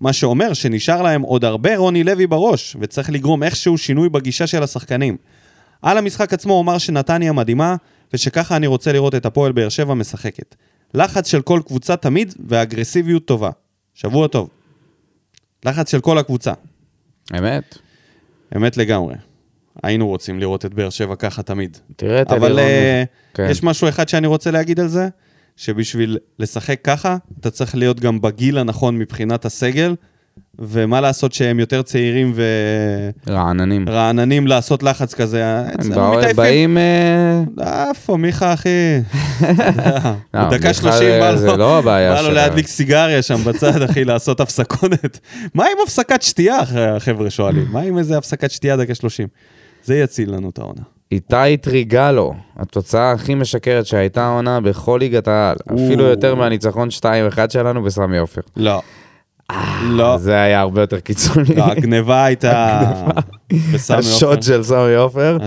מה שאומר שנשאר להם עוד הרבה רוני לוי בראש, וצריך לגרום איכשהו שינוי בגישה של השחקנים. על המשחק עצמו הוא אמר שנתניה מדהימה, ושככה אני רוצה לראות את הפועל באר שבע משחקת. לחץ של כל קבוצה תמיד ואגרסיביות טובה. שבוע טוב. לחץ של כל הקבוצה. אמת. אמת לגמרי. היינו רוצים לראות את באר שבע ככה תמיד. תראה את אבל. אה, כן. יש משהו אחד שאני רוצה להגיד על זה, שבשביל לשחק ככה, אתה צריך להיות גם בגיל הנכון מבחינת הסגל, ומה לעשות שהם יותר צעירים רעננים. ורעננים לעשות לחץ כזה, הם אצלנו באו- מתעייפים. באים... אה, איפה, מיכה, אחי? דקה מיכה שלושים, בא לו- לא בא לו. להדליק סיגריה שם בצד, אחי, לעשות הפסקונת. מה עם הפסקת שתייה, החבר'ה שואלים? מה עם איזה הפסקת שתייה דקה שלושים? זה יציל לנו את העונה. איתי טריגלו, התוצאה הכי משקרת שהייתה העונה בכל ליגת העל. אפילו. יותר מהניצחון 2-1 שלנו בסמי עופר. לא. לא. זה היה הרבה יותר קיצוני. לא, הגניבה הייתה... השוד של סמי עופר.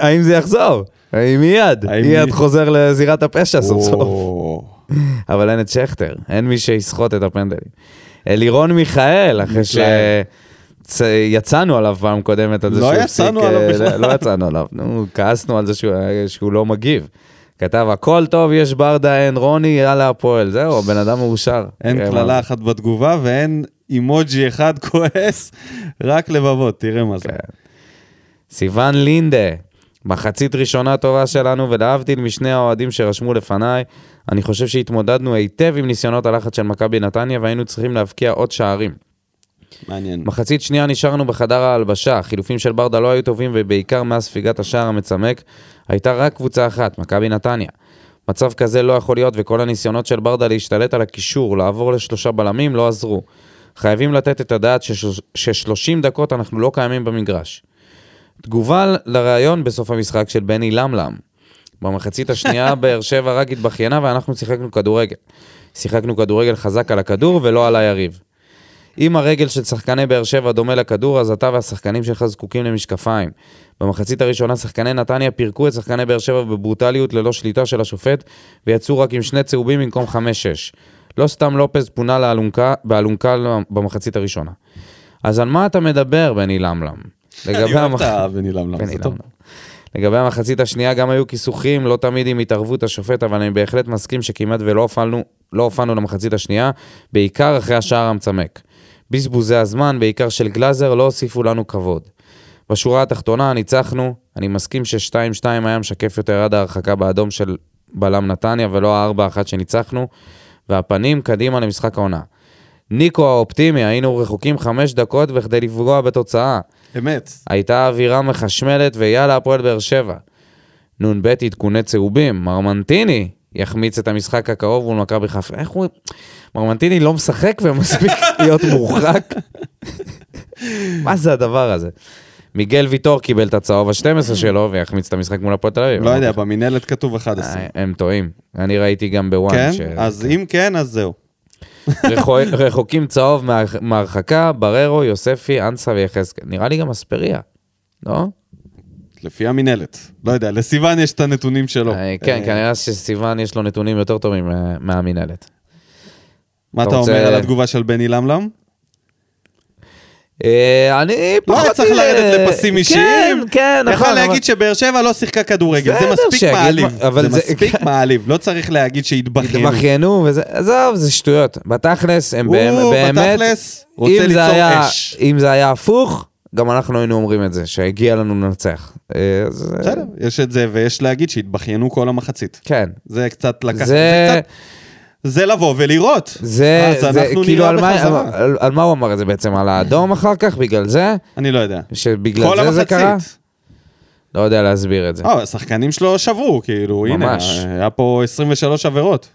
האם זה יחזור? האם מיד? מיד מי- חוזר לזירת הפשע סוף סוף. אבל אין את שכטר, אין מי שיסחוט את הפנדלים. אלירון מיכאל, אחרי שיצאנו עליו פעם קודמת על זה לא שהוא יצאנו הפסיק, עליו אה, בכלל. לא יצאנו עליו, נו, כעסנו על זה שהוא- שהוא לא מגיב. כתב, הכל טוב, יש ברדה, אין רוני, יאללה הפועל. זהו, הבן אדם מאושר. אין קללה. אחת בתגובה ואין אימוג'י אחד כועס, רק לבבות, תראה מה זה. כן. סיון לינדה, מחצית ראשונה טובה שלנו, ולהבדיל משני האוהדים שרשמו לפניי, אני חושב שהתמודדנו היטב עם ניסיונות הלחץ של מכבי נתניה, והיינו צריכים להבקיע עוד שערים. מעניין. מחצית שנייה נשארנו בחדר ההלבשה, החילופים של ברדה לא היו טובים ובעיקר מאז ספיגת השער המצמק, הייתה רק קבוצה אחת, מכבי נתניה. מצב כזה לא יכול להיות וכל הניסיונות של ברדה להשתלט על הקישור, לעבור לשלושה בלמים, לא עזרו. חייבים לתת את הדעת ש-30 דקות אנחנו לא קיימים במגרש. תגובה לראיון בסוף המשחק של בני למלם. במחצית השנייה באר שבע רק התבכיינה ואנחנו שיחקנו כדורגל. שיחקנו כדורגל חזק על הכדור ולא על היריב. אם הרגל של שחקני באר שבע דומה לכדור, אז אתה והשחקנים שלך זקוקים למשקפיים. במחצית הראשונה שחקני נתניה פירקו את שחקני באר שבע בברוטליות ללא שליטה של השופט, ויצאו רק עם שני צהובים במקום 5-6. לא סתם לופז פונה לאלונקה, באלונקה במחצית הראשונה. אז על מה אתה מדבר, בני למלם? לגבי אוהב המח- את הבני למלם, בני זה טוב. למלם. לגבי המחצית השנייה גם היו כיסוכים, לא תמיד עם התערבות השופט, אבל אני בהחלט מסכים שכמעט ולא הופענו, לא הופענו למחצית השנייה, בעיקר אחרי השער המצמק. בזבוזי הזמן, בעיקר של גלאזר, לא הוסיפו לנו כבוד. בשורה התחתונה ניצחנו, אני מסכים ש-2-2 היה משקף יותר עד ההרחקה באדום של בלם נתניה ולא ה-4-1 שניצחנו, והפנים קדימה למשחק העונה. ניקו האופטימי, היינו רחוקים חמש דקות בכדי לפגוע בתוצאה. אמת. הייתה אווירה מחשמלת ויאללה הפועל באר שבע. נ"ב עדכוני צהובים, מרמנטיני יחמיץ את המשחק הקרוב מול מכבי חיפה. איך הוא... מרמנטיני לא משחק ומספיק להיות מורחק? מה זה הדבר הזה? מיגל ויטור קיבל את הצהוב ה-12 שלו ויחמיץ את המשחק מול הפועל תל אביב. לא יודע, במינהלת כתוב 11. אה, הם טועים. אני ראיתי גם בוואן. כן? ש- אז אם כן, אז זהו. רחו- רחוקים צהוב מה- מהרחקה, בררו, יוספי, אנסה ויחזקאל. נראה לי גם אספריה, לא? לפי המינהלת. לא יודע, לסיוון יש את הנתונים שלו. אה, כן, אה, כנראה שסיוון יש לו נתונים יותר טובים אה, מהמינהלת. מה אתה אומר על התגובה של בני למלם? אני לא פחות... היה צריך לרדת לפסים אישיים. כן, כן, נכון. יכול להגיד שבאר שבע לא שיחקה כדורגל, זה מספיק מעליב. זה מספיק מעליב, לא צריך להגיד שהתבכיינו. התבכיינו עזוב, זה שטויות. בתכלס, הם הוא באמת, באמת, בתכלס רוצה ליצור אש. אם זה היה הפוך, גם אנחנו היינו אומרים את זה, שהגיע לנו לנצח. אה, אז, אה, בסדר, יש את זה, ויש להגיד שהתבכיינו כל המחצית. כן. זה קצת לקחת, זה- זה קצת... זה לבוא ולראות. זה, אז זה אנחנו כאילו, נראה על מה, בחזרה. על, על מה הוא אמר את זה בעצם? על האדום אחר כך? בגלל זה? אני לא יודע. שבגלל זה זה קרה? המחצית. לא יודע להסביר את זה. אה, השחקנים שלו שברו, כאילו, הנה, ממש. היה פה 23 עבירות.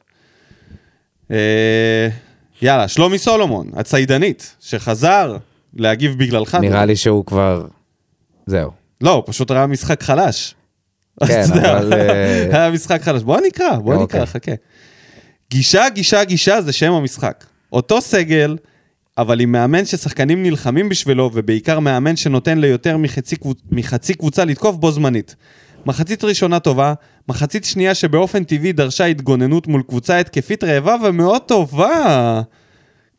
אה, יאללה, שלומי סולומון, הציידנית, שחזר להגיב בגללך. נראה לי שהוא כבר... זהו. לא, הוא פשוט ראה משחק חלש. כן, אבל, אה, היה משחק חלש. בוא נקרא, בוא אוקיי. נקרא, חכה. גישה, גישה, גישה זה שם המשחק. אותו סגל, אבל עם מאמן ששחקנים נלחמים בשבילו, ובעיקר מאמן שנותן ליותר מחצי, קבוצ... מחצי קבוצה לתקוף בו זמנית. מחצית ראשונה טובה, מחצית שנייה שבאופן טבעי דרשה התגוננות מול קבוצה התקפית רעבה ומאוד טובה.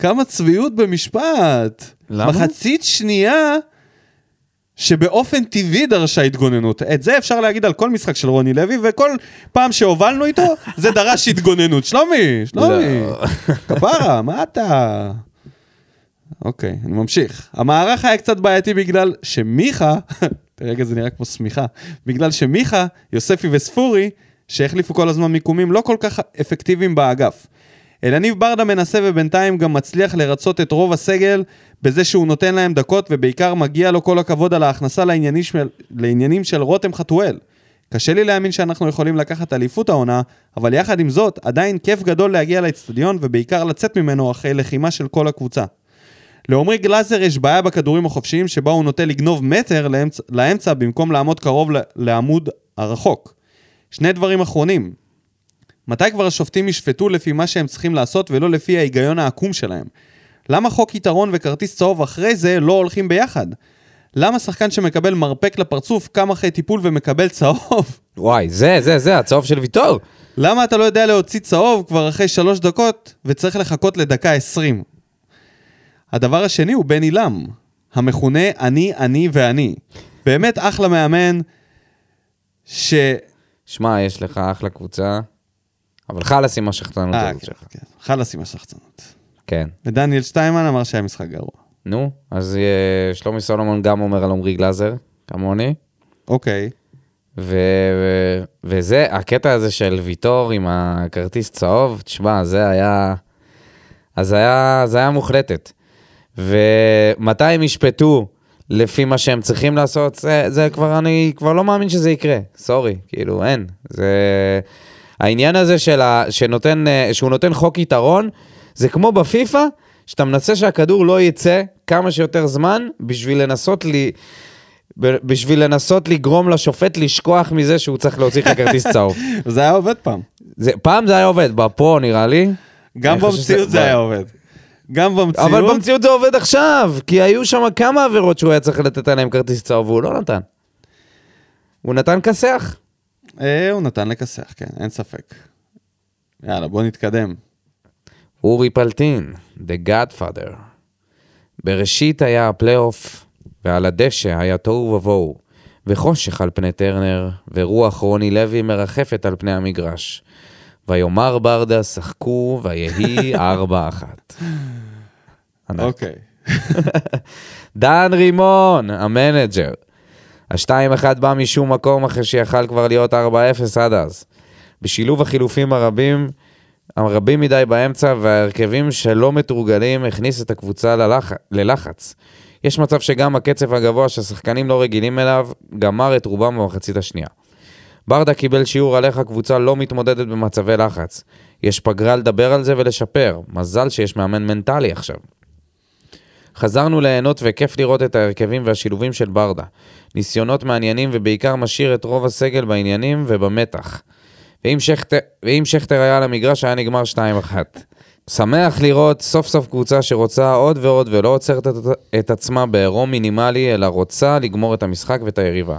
כמה צביעות במשפט. למה? מחצית שנייה שבאופן טבעי דרשה התגוננות. את זה אפשר להגיד על כל משחק של רוני לוי, וכל פעם שהובלנו איתו, זה דרש התגוננות. שלומי, שלומי, לא. כפרה, מה אתה... אוקיי, אני ממשיך. המערך היה קצת בעייתי בגלל שמיכה, רגע זה נראה כמו שמיכה, בגלל שמיכה, יוספי וספורי, שהחליפו כל הזמן מיקומים, לא כל כך אפקטיביים באגף. אלניב ברדה מנסה ובינתיים גם מצליח לרצות את רוב הסגל בזה שהוא נותן להם דקות ובעיקר מגיע לו כל הכבוד על ההכנסה לעניינים של, לעניינים של רותם חתואל. קשה לי להאמין שאנחנו יכולים לקחת אליפות העונה, אבל יחד עם זאת, עדיין כיף גדול להגיע לאצטדיון ובעיקר לצאת ממנו אחרי לחימה של כל הקבוצה. לעומרי גלאזר יש בעיה בכדורים החופשיים שבה הוא נוטה לגנוב מטר לאמצע, לאמצע במקום לעמוד קרוב לעמוד הרחוק. שני דברים אחרונים, מתי כבר השופטים ישפטו לפי מה שהם צריכים לעשות ולא לפי ההיגיון העקום שלהם? למה חוק יתרון וכרטיס צהוב אחרי זה לא הולכים ביחד? למה שחקן שמקבל מרפק לפרצוף קם אחרי טיפול ומקבל צהוב? וואי, זה, זה, זה, הצהוב של ויטור. למה אתה לא יודע להוציא צהוב כבר אחרי שלוש דקות וצריך לחכות לדקה עשרים? הדבר השני הוא בני לם, המכונה אני, אני ואני. באמת אחלה מאמן, ש... שמע, יש לך אחלה קבוצה, אבל חלאס עם השחצנות אה, הזאת כן, שלך. כן. חלאס עם השחצנות. כן. ודניאל שטיימן אמר שהיה משחק גרוע. נו, אז אה, שלומי סולומון גם אומר על עמרי גלאזר, כמוני. אוקיי. ו- ו- וזה, הקטע הזה של ויטור עם הכרטיס צהוב, תשמע, זה היה... אז היה, זה היה מוחלטת. ומתי הם ישפטו לפי מה שהם צריכים לעשות, זה, זה כבר, אני כבר לא מאמין שזה יקרה, סורי, כאילו, אין. זה... העניין הזה של ה... שנותן, אה, שהוא נותן חוק יתרון, זה כמו בפיפא, שאתה מנסה שהכדור לא יצא כמה שיותר זמן בשביל לנסות לי... בשביל לנסות לגרום לשופט לשכוח מזה שהוא צריך להוציא לך כרטיס צהוב. זה היה עובד פעם. זה, פעם זה היה עובד, פה נראה לי. גם במציאות זה היה עובד. גם במציאות... אבל במציאות זה עובד עכשיו, כי היו שם כמה עבירות שהוא היה צריך לתת עליהן כרטיס צהוב והוא לא נתן. הוא נתן כסח. אה, הוא נתן לכסח, כן, אין ספק. יאללה, בוא נתקדם. אורי פלטין, The Godfather. בראשית היה הפלייאוף, ועל הדשא היה תוהו ובוהו, וחושך על פני טרנר, ורוח רוני לוי מרחפת על פני המגרש. ויאמר ברדה, שחקו, ויהי ארבע אחת. אוקיי. דן רימון, המנג'ר. השתיים אחד בא משום מקום אחרי שיכל כבר להיות 4-0 עד אז. בשילוב החילופים הרבים, הרבים מדי באמצע וההרכבים שלא מתורגלים הכניס את הקבוצה ללח... ללחץ. יש מצב שגם הקצב הגבוה שהשחקנים לא רגילים אליו גמר את רובם במחצית השנייה. ברדה קיבל שיעור על איך הקבוצה לא מתמודדת במצבי לחץ. יש פגרה לדבר על זה ולשפר, מזל שיש מאמן מנטלי עכשיו. חזרנו ליהנות וכיף לראות את ההרכבים והשילובים של ברדה. ניסיונות מעניינים ובעיקר משאיר את רוב הסגל בעניינים ובמתח. ואם שכטר, ואם שכטר היה על המגרש היה נגמר 2-1. שמח לראות סוף סוף קבוצה שרוצה עוד ועוד ולא עוצרת את, עצמה בעירום מינימלי, אלא רוצה לגמור את המשחק ואת היריבה.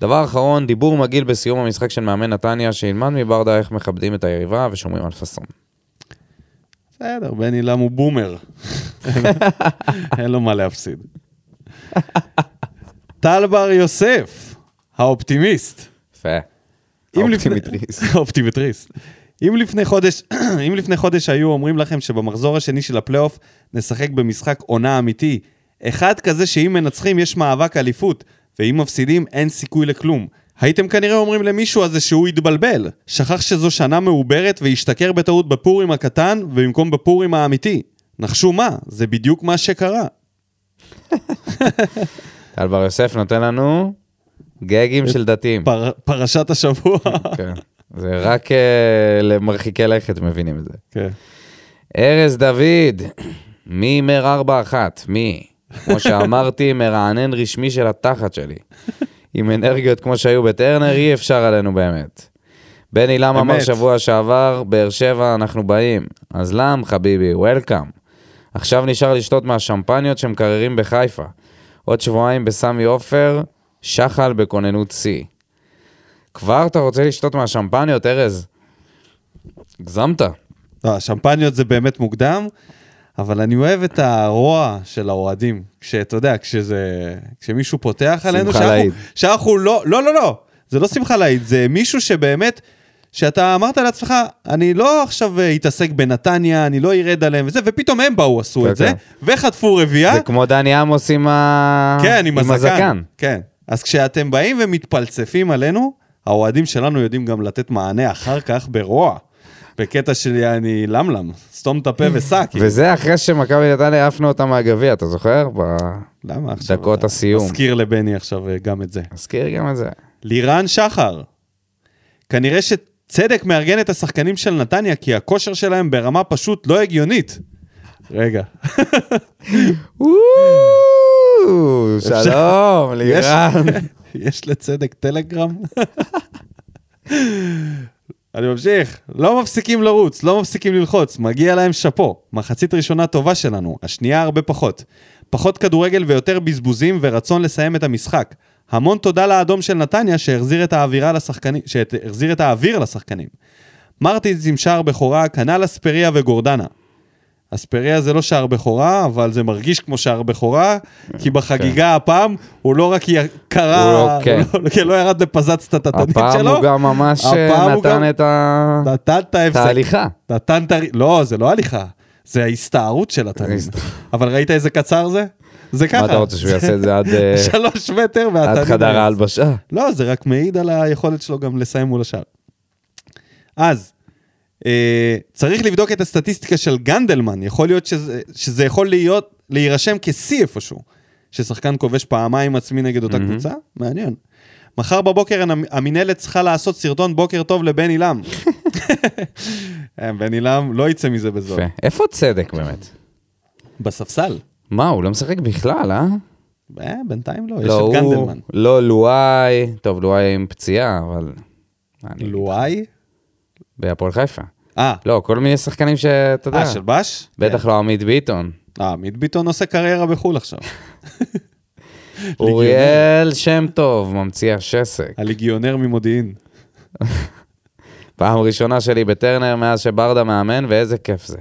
דבר אחרון, דיבור מגעיל בסיום המשחק של מאמן נתניה, שילמד מברדה איך מכבדים את היריבה ושומרים על פאסון. בסדר, בני לם הוא בומר. אין לו מה להפסיד. טל בר יוסף, האופטימיסט. יפה. האופטימטריסט. האופטימטריסט. אם לפני חודש, אם לפני חודש היו אומרים לכם שבמחזור השני של הפלייאוף נשחק במשחק עונה אמיתי, אחד כזה שאם מנצחים יש מאבק אליפות, ואם מפסידים אין סיכוי לכלום. הייתם כנראה אומרים למישהו הזה שהוא התבלבל, שכח שזו שנה מעוברת והשתכר בטעות בפורים הקטן ובמקום בפורים האמיתי. נחשו מה, זה בדיוק מה שקרה. טל בר יוסף נותן לנו גגים של דתיים. פר, פרשת השבוע. כן. זה רק uh, למרחיקי לכת מבינים את זה. כן. ארז דוד, מי הימר 4-1? מי? כמו שאמרתי, מרענן רשמי של התחת שלי. עם אנרגיות כמו שהיו בטרנר, אי אפשר עלינו באמת. בני לם אמר. שבוע שעבר, באר שבע אנחנו באים. אז לם, חביבי, וולקאם. עכשיו נשאר לשתות מהשמפניות שמקררים בחיפה. עוד שבועיים בסמי עופר, שחל בכוננות שיא. כבר אתה רוצה לשתות מהשמפניות, ארז? הגזמת. לא, השמפניות זה באמת מוקדם, אבל אני אוהב את הרוע של האוהדים. כשאתה יודע, כשזה... כשמישהו פותח עלינו, שמחה שאנחנו-. שאנחנו לא... לא, לא, לא. זה לא שמחה לאיד, זה מישהו שבאמת... שאתה אמרת לעצמך, אני לא עכשיו אה, אתעסק בנתניה, אני לא ארד עליהם וזה, ופתאום הם באו, עשו כן, את זה, כן. וחטפו רביעייה. זה כמו דני עמוס עם, ה... כן, עם הזקן. הזקן. כן. אז כשאתם באים ומתפלצפים עלינו, האוהדים שלנו יודעים גם לתת מענה אחר כך ברוע. בקטע של יעני למלם, סתום את הפה וסע, כאילו. וזה אחרי שמכבי נתניה עפנו אותה מהגביע, אתה זוכר? למה עכשיו? דקות הסיום. מזכיר לבני עכשיו אה, גם את זה. נזכיר גם את זה. לירן שחר. כנראה שצדק מארגן את השחקנים של נתניה, כי הכושר שלהם ברמה פשוט לא הגיונית. רגע, שלום, לירן. יש לצדק טלגרם? אני ממשיך, לא מפסיקים לרוץ, לא מפסיקים ללחוץ, מגיע להם שאפו. מחצית ראשונה טובה שלנו, השנייה הרבה פחות. פחות כדורגל ויותר בזבוזים ורצון לסיים את המשחק. המון תודה לאדום של נתניה שהחזיר את האווירה לשחקנים, שהחזיר את האוויר לשחקנים. מרטינס עם שער בכורה, כנ"ל אספריה וגורדנה. אספריה זה לא שער בכורה, אבל זה מרגיש כמו שער בכורה, כי בחגיגה הפעם הוא לא רק קרא, הוא לא- כן. הוא לא- כן, לא ירד לפזץ את התתנית שלו, הפעם הוא גם ממש אה, הוא גם- נתן את ה- נתן את. ההליכה. נתן את ה... לא, זה לא הליכה, זה ההסתערות של התנין. ההסת- אבל ראית איזה קצר זה? זה ככה. מה אתה רוצה שהוא יעשה את זה עד אה, שלוש מטר עד והתנין... חדר ההלבשה? לא, זה רק מעיד על היכולת שלו גם לסיים מול השאר. אז, אה, צריך לבדוק את הסטטיסטיקה של גנדלמן, יכול להיות שזה, שזה יכול להיות, להירשם כשיא איפשהו, ששחקן כובש פעמיים עצמי נגד אותה קבוצה? מעניין. מחר בבוקר המ- המינהלת צריכה לעשות סרטון בוקר טוב לבני לם. אה, בני לם לא יצא מזה בזול. יפה. איפה צדק באמת? בספסל. מה, הוא לא משחק בכלל, אה? אה, בינתיים לא, יש לא את גנדלמן. לא לואי, טוב, לואי עם פציעה, אבל... לואי? בהפועל חיפה. אה, לא, כל מיני שחקנים שאתה יודע. אה, של בש? בטח לא עמית ביטון. אה, עמית ביטון עושה קריירה בחו"ל עכשיו. אוריאל שם טוב, ממציא השסק. הליגיונר ממודיעין. פעם ראשונה שלי בטרנר מאז שברדה מאמן, ואיזה כיף זה.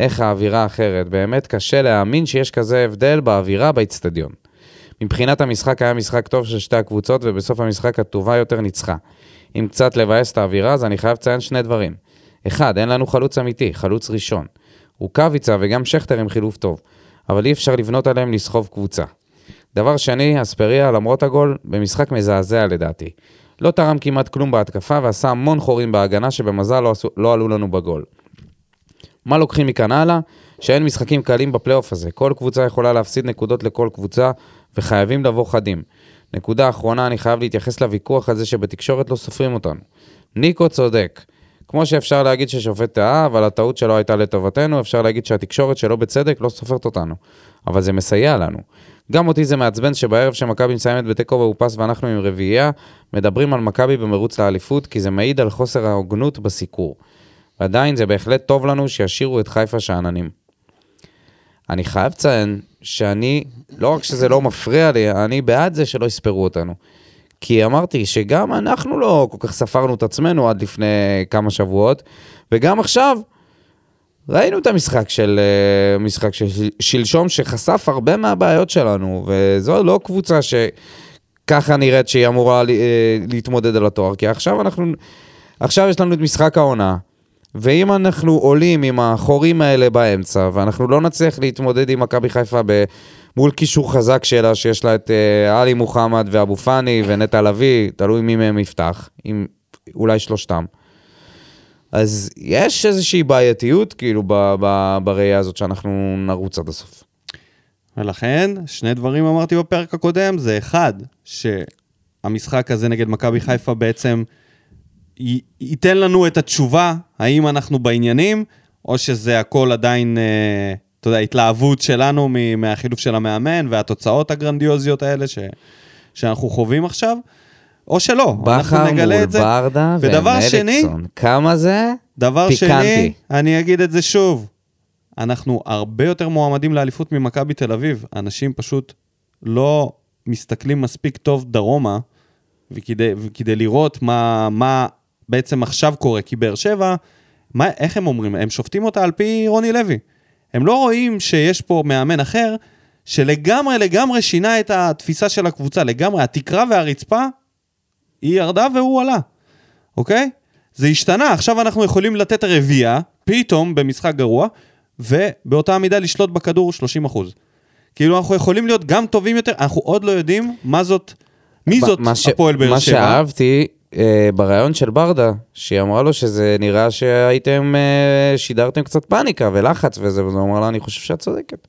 איך האווירה אחרת, באמת קשה להאמין שיש כזה הבדל באווירה באיצטדיון. מבחינת המשחק היה משחק טוב של שתי הקבוצות, ובסוף המשחק הטובה יותר ניצחה. אם קצת לבאס את האווירה, אז אני חייב לציין שני דברים. אחד, אין לנו חלוץ אמיתי, חלוץ ראשון. רוקאביצה וגם שכטר עם חילוף טוב, אבל אי אפשר לבנות עליהם לסחוב קבוצה. דבר שני, אספריה, למרות הגול, במשחק מזעזע לדעתי. לא תרם כמעט כלום בהתקפה ועשה המון חורים בהגנה שבמזל לא, עשו, לא עלו לנו בגול. מה לוקחים מכאן הלאה? שאין משחקים קלים בפלייאוף הזה. כל קבוצה יכולה להפסיד נקודות לכל קבוצה, וחייבים לבוא חדים. נקודה אחרונה, אני חייב להתייחס לוויכוח הזה שבתקשורת לא סופרים אותנו. ניקו צודק. כמו שאפשר להגיד ששופט טעה, אבל הטעות שלו הייתה לטובתנו, אפשר להגיד שהתקשורת שלא בצדק לא סופרת אותנו. אבל זה מסייע לנו. גם אותי זה מעצבן שבערב שמכבי מסיימת בתיקו מאופס ואנחנו עם רביעייה, מדברים על מכבי במרוץ לאליפות, כי זה מעיד על חוסר ההוגנות בסיקור. ועדיין זה בהחלט טוב לנו שישאירו את חיפה שאננים. אני חייב לציין שאני, לא רק שזה לא מפריע לי, אני בעד זה שלא יספרו אותנו. כי אמרתי שגם אנחנו לא כל כך ספרנו את עצמנו עד לפני כמה שבועות, וגם עכשיו ראינו את המשחק של אה, משחק של שלשום שחשף הרבה מהבעיות שלנו, וזו לא קבוצה שככה נראית שהיא אמורה אה, להתמודד על התואר, כי עכשיו אנחנו, עכשיו יש לנו את משחק העונה, ואם אנחנו עולים עם החורים האלה באמצע, ואנחנו לא נצליח להתמודד עם מכבי חיפה ב... מול קישור חזק שלה, שיש לה את אה, עלי מוחמד ואבו פאני ונטע לביא, תלוי מי מהם יפתח, עם אולי שלושתם. אז יש איזושהי בעייתיות, כאילו, ב- ב- בראייה הזאת שאנחנו נרוץ עד הסוף. ולכן, שני דברים אמרתי בפרק הקודם, זה אחד, שהמשחק הזה נגד מכבי חיפה בעצם י- ייתן לנו את התשובה, האם אנחנו בעניינים, או שזה הכל עדיין, אה, אתה יודע, התלהבות שלנו מ- מהחילוף של המאמן והתוצאות הגרנדיוזיות האלה ש, שאנחנו חווים עכשיו, או שלא, בכר אנחנו נגלה מול את זה. ברדה ודבר שני, ומליקסון. כמה זה? דבר פיקנטי. שני, אני אגיד את זה שוב, אנחנו הרבה יותר מועמדים לאליפות ממכבי תל אביב. אנשים פשוט לא מסתכלים מספיק טוב דרומה, וכדי, וכדי לראות מה, מה בעצם עכשיו קורה. כי באר שבע, מה, איך הם אומרים? הם שופטים אותה על פי רוני לוי. הם לא רואים שיש פה מאמן אחר, שלגמרי לגמרי שינה את התפיסה של הקבוצה, לגמרי, התקרה והרצפה, היא ירדה והוא עלה, אוקיי? זה השתנה, עכשיו אנחנו יכולים לתת רביעייה, פתאום במשחק גרוע, ובאותה מידה לשלוט בכדור 30 אחוז. כאילו אנחנו יכולים להיות גם טובים יותר, אנחנו עוד לא יודעים מה זאת, מי זאת מה ש- הפועל באר מה שבע. שאהבתי, אה, בריאיון של ברדה, שהיא אמרה לו שזה נראה שהייתם, אה, שידרתם קצת פאניקה ולחץ וזה, ואז הוא אמר לה, אני חושב שאת צודקת.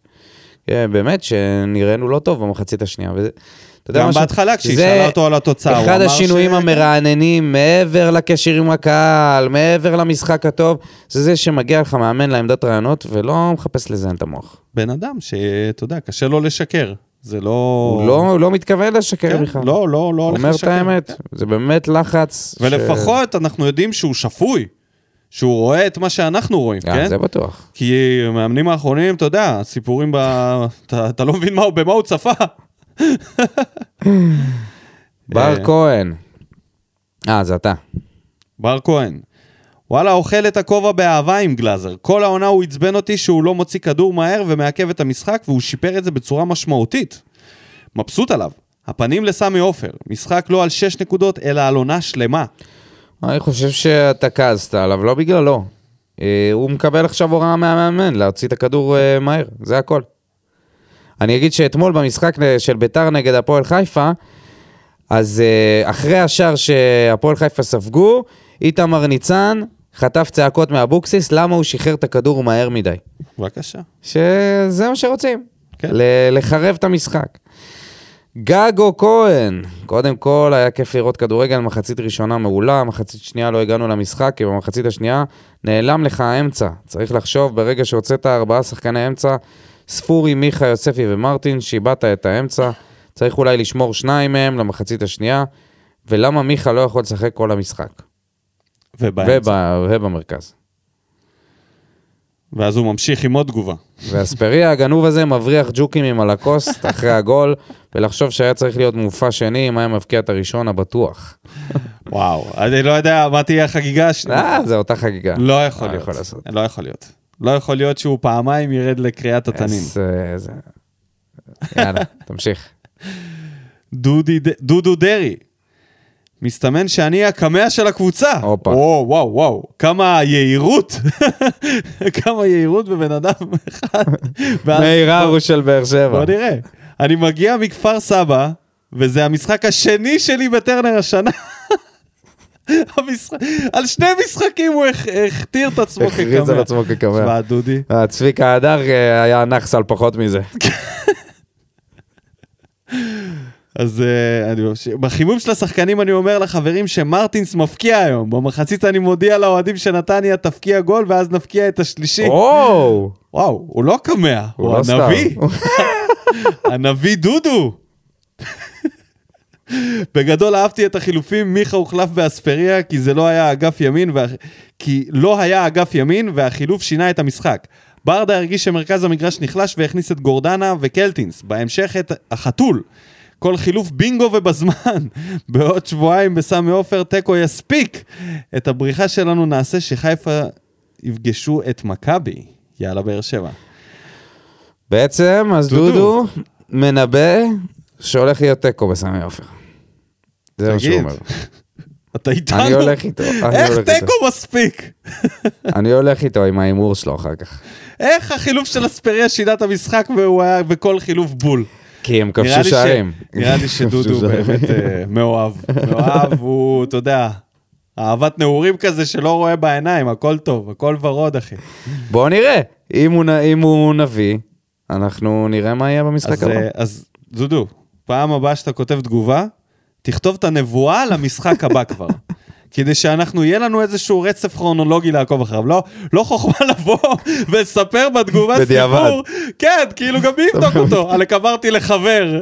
אה, באמת, שנראינו לא טוב במחצית השנייה. וזה, אתה יודע גם? בהתחלה, כשהיא שאלה אותו על התוצאה, הוא אחד אמר השינויים ש- המרעננים, מעבר לקשר עם הקהל, מעבר למשחק הטוב, זה זה שמגיע לך מאמן לעמדת רעיונות ולא מחפש לזיין את המוח. בן אדם שאתה יודע, קשה לו לשקר. זה לא... הוא לא, לא מתכוון לשקר כן, בכלל. לא, לא, לא הוא הולך אומר את לשקר. האמת, כן. זה באמת לחץ. ש- ולפחות אנחנו יודעים שהוא שפוי. שהוא רואה את מה שאנחנו רואים, אה, כן? זה בטוח. כי המאמנים האחרונים, אתה יודע, סיפורים ב... אתה, אתה לא מבין מה, הוא- במה הוא צפה. בר אה, כהן. אה, זה אתה. בר כהן. וואלה, אוכל את הכובע באהבה עם גלאזר. כל העונה הוא עצבן אותי שהוא לא מוציא כדור מהר ומעכב את המשחק, והוא שיפר את זה בצורה משמעותית. מבסוט עליו. הפנים לסמי עופר. משחק לא על 6 נקודות, אלא על עונה שלמה. אני חושב שאתה כעסת עליו, לא בגללו. אה, הוא מקבל עכשיו הוראה מהמאמן להוציא את הכדור אה, מהר, זה הכל. אני אגיד שאתמול במשחק של ביתר נגד הפועל חיפה, אז אה, אחרי השער שהפועל חיפה ספגו, איתמר ניצן חטף צעקות מאבוקסיס, למה הוא שחרר את הכדור מהר מדי. בבקשה. שזה מה שרוצים, כן. ל- לחרב את המשחק. גגו כהן, קודם כל היה כיף לראות כדורגל, מחצית ראשונה מעולה, מחצית שנייה לא הגענו למשחק, כי במחצית השנייה נעלם לך האמצע. צריך לחשוב, ברגע שהוצאת ארבעה שחקני אמצע, ספורי, מיכה, יוספי ומרטין, שאיבדת את האמצע, צריך אולי לשמור שניים מהם למחצית השנייה, ולמה מיכה לא יכול לשחק כל המשחק? ובאמצע. וב, ובמרכז. ואז הוא ממשיך עם עוד תגובה. ואספריה הגנוב הזה מבריח ג'וקים עם הלקוסט אחרי הגול, ולחשוב שהיה צריך להיות מופע שני אם היה מבקיע את הראשון הבטוח. וואו, אני לא יודע מה תהיה החגיגה השנייה. אה, זה אותה חגיגה. לא יכול להיות. יכול? לא יכול להיות. לא יכול להיות שהוא פעמיים ירד לקריאת התנין. איזה- איזה- יאללה, תמשיך. דודו דרעי. מסתמן שאני הקמע של הקבוצה. הופה. וואו, וואו, וואו. כמה יהירות. כמה יהירות בבן אדם אחד. מאיר הרוש של באר שבע. בוא נראה. אני מגיע מכפר סבא, וזה המשחק השני שלי בטרנר השנה. המשחק- על שני משחקים הוא הכ- הכתיר את עצמו כקמע. הכריז על עצמו כקמע. תשמע, דודי. אה, צביקה הדר אה, היה נאחס על פחות מזה. אז אה. בחימום של השחקנים אני אומר לחברים שמרטינס מפקיע היום. במחצית אני מודיע לאוהדים שנתניה תפקיע גול ואז נפקיע את השלישי. וואו! וואו, הוא לא קמע, הוא לא. הנביא. הנביא דודו. בגדול אהבתי את החילופים, מיכה הוחלף באספריה כי זה לא היה אגף ימין, וה... כי לא היה אגף ימין והחילוף שינה את המשחק. ברדה הרגיש שמרכז המגרש נחלש והכניס את גורדנה וקלטינס, בהמשך את החתול. כל חילוף בינגו ובזמן. בעוד שבועיים בסמי עופר תיקו יספיק. את הבריחה שלנו נעשה שחיפה יפגשו את מכבי. יאללה, באר שבע. בעצם, אז דודו. דודו מנבא שהולך להיות תיקו בסמי עופר. זה מה שהוא אומר. אתה איתנו? אני הולך איתו. איך. תיקו מספיק? אני הולך איתו עם ההימור שלו אחר כך. איך החילוף של אספריה שינה את המשחק והוא היה בכל חילוף בול? כי הם כבשו שערים. נראה לי שדודו. באמת אה, מאוהב. מאוהב הוא, אתה יודע, אהבת נעורים כזה שלא רואה בעיניים, הכל טוב, הכל ורוד, אחי. בוא נראה. אם הוא אם הוא נביא, אנחנו נראה מה יהיה במשחק הבא. אה, אז דודו, פעם הבאה שאתה כותב תגובה, תכתוב את הנבואה למשחק הבא כבר. כדי שאנחנו, יהיה לנו איזשהו רצף כרונולוגי לעקוב אחריו. לא, לא חוכמה לבוא ולספר בתגובה. סיפור. כן, כאילו גם מי יבדוק אותו? עלק אמרתי לחבר.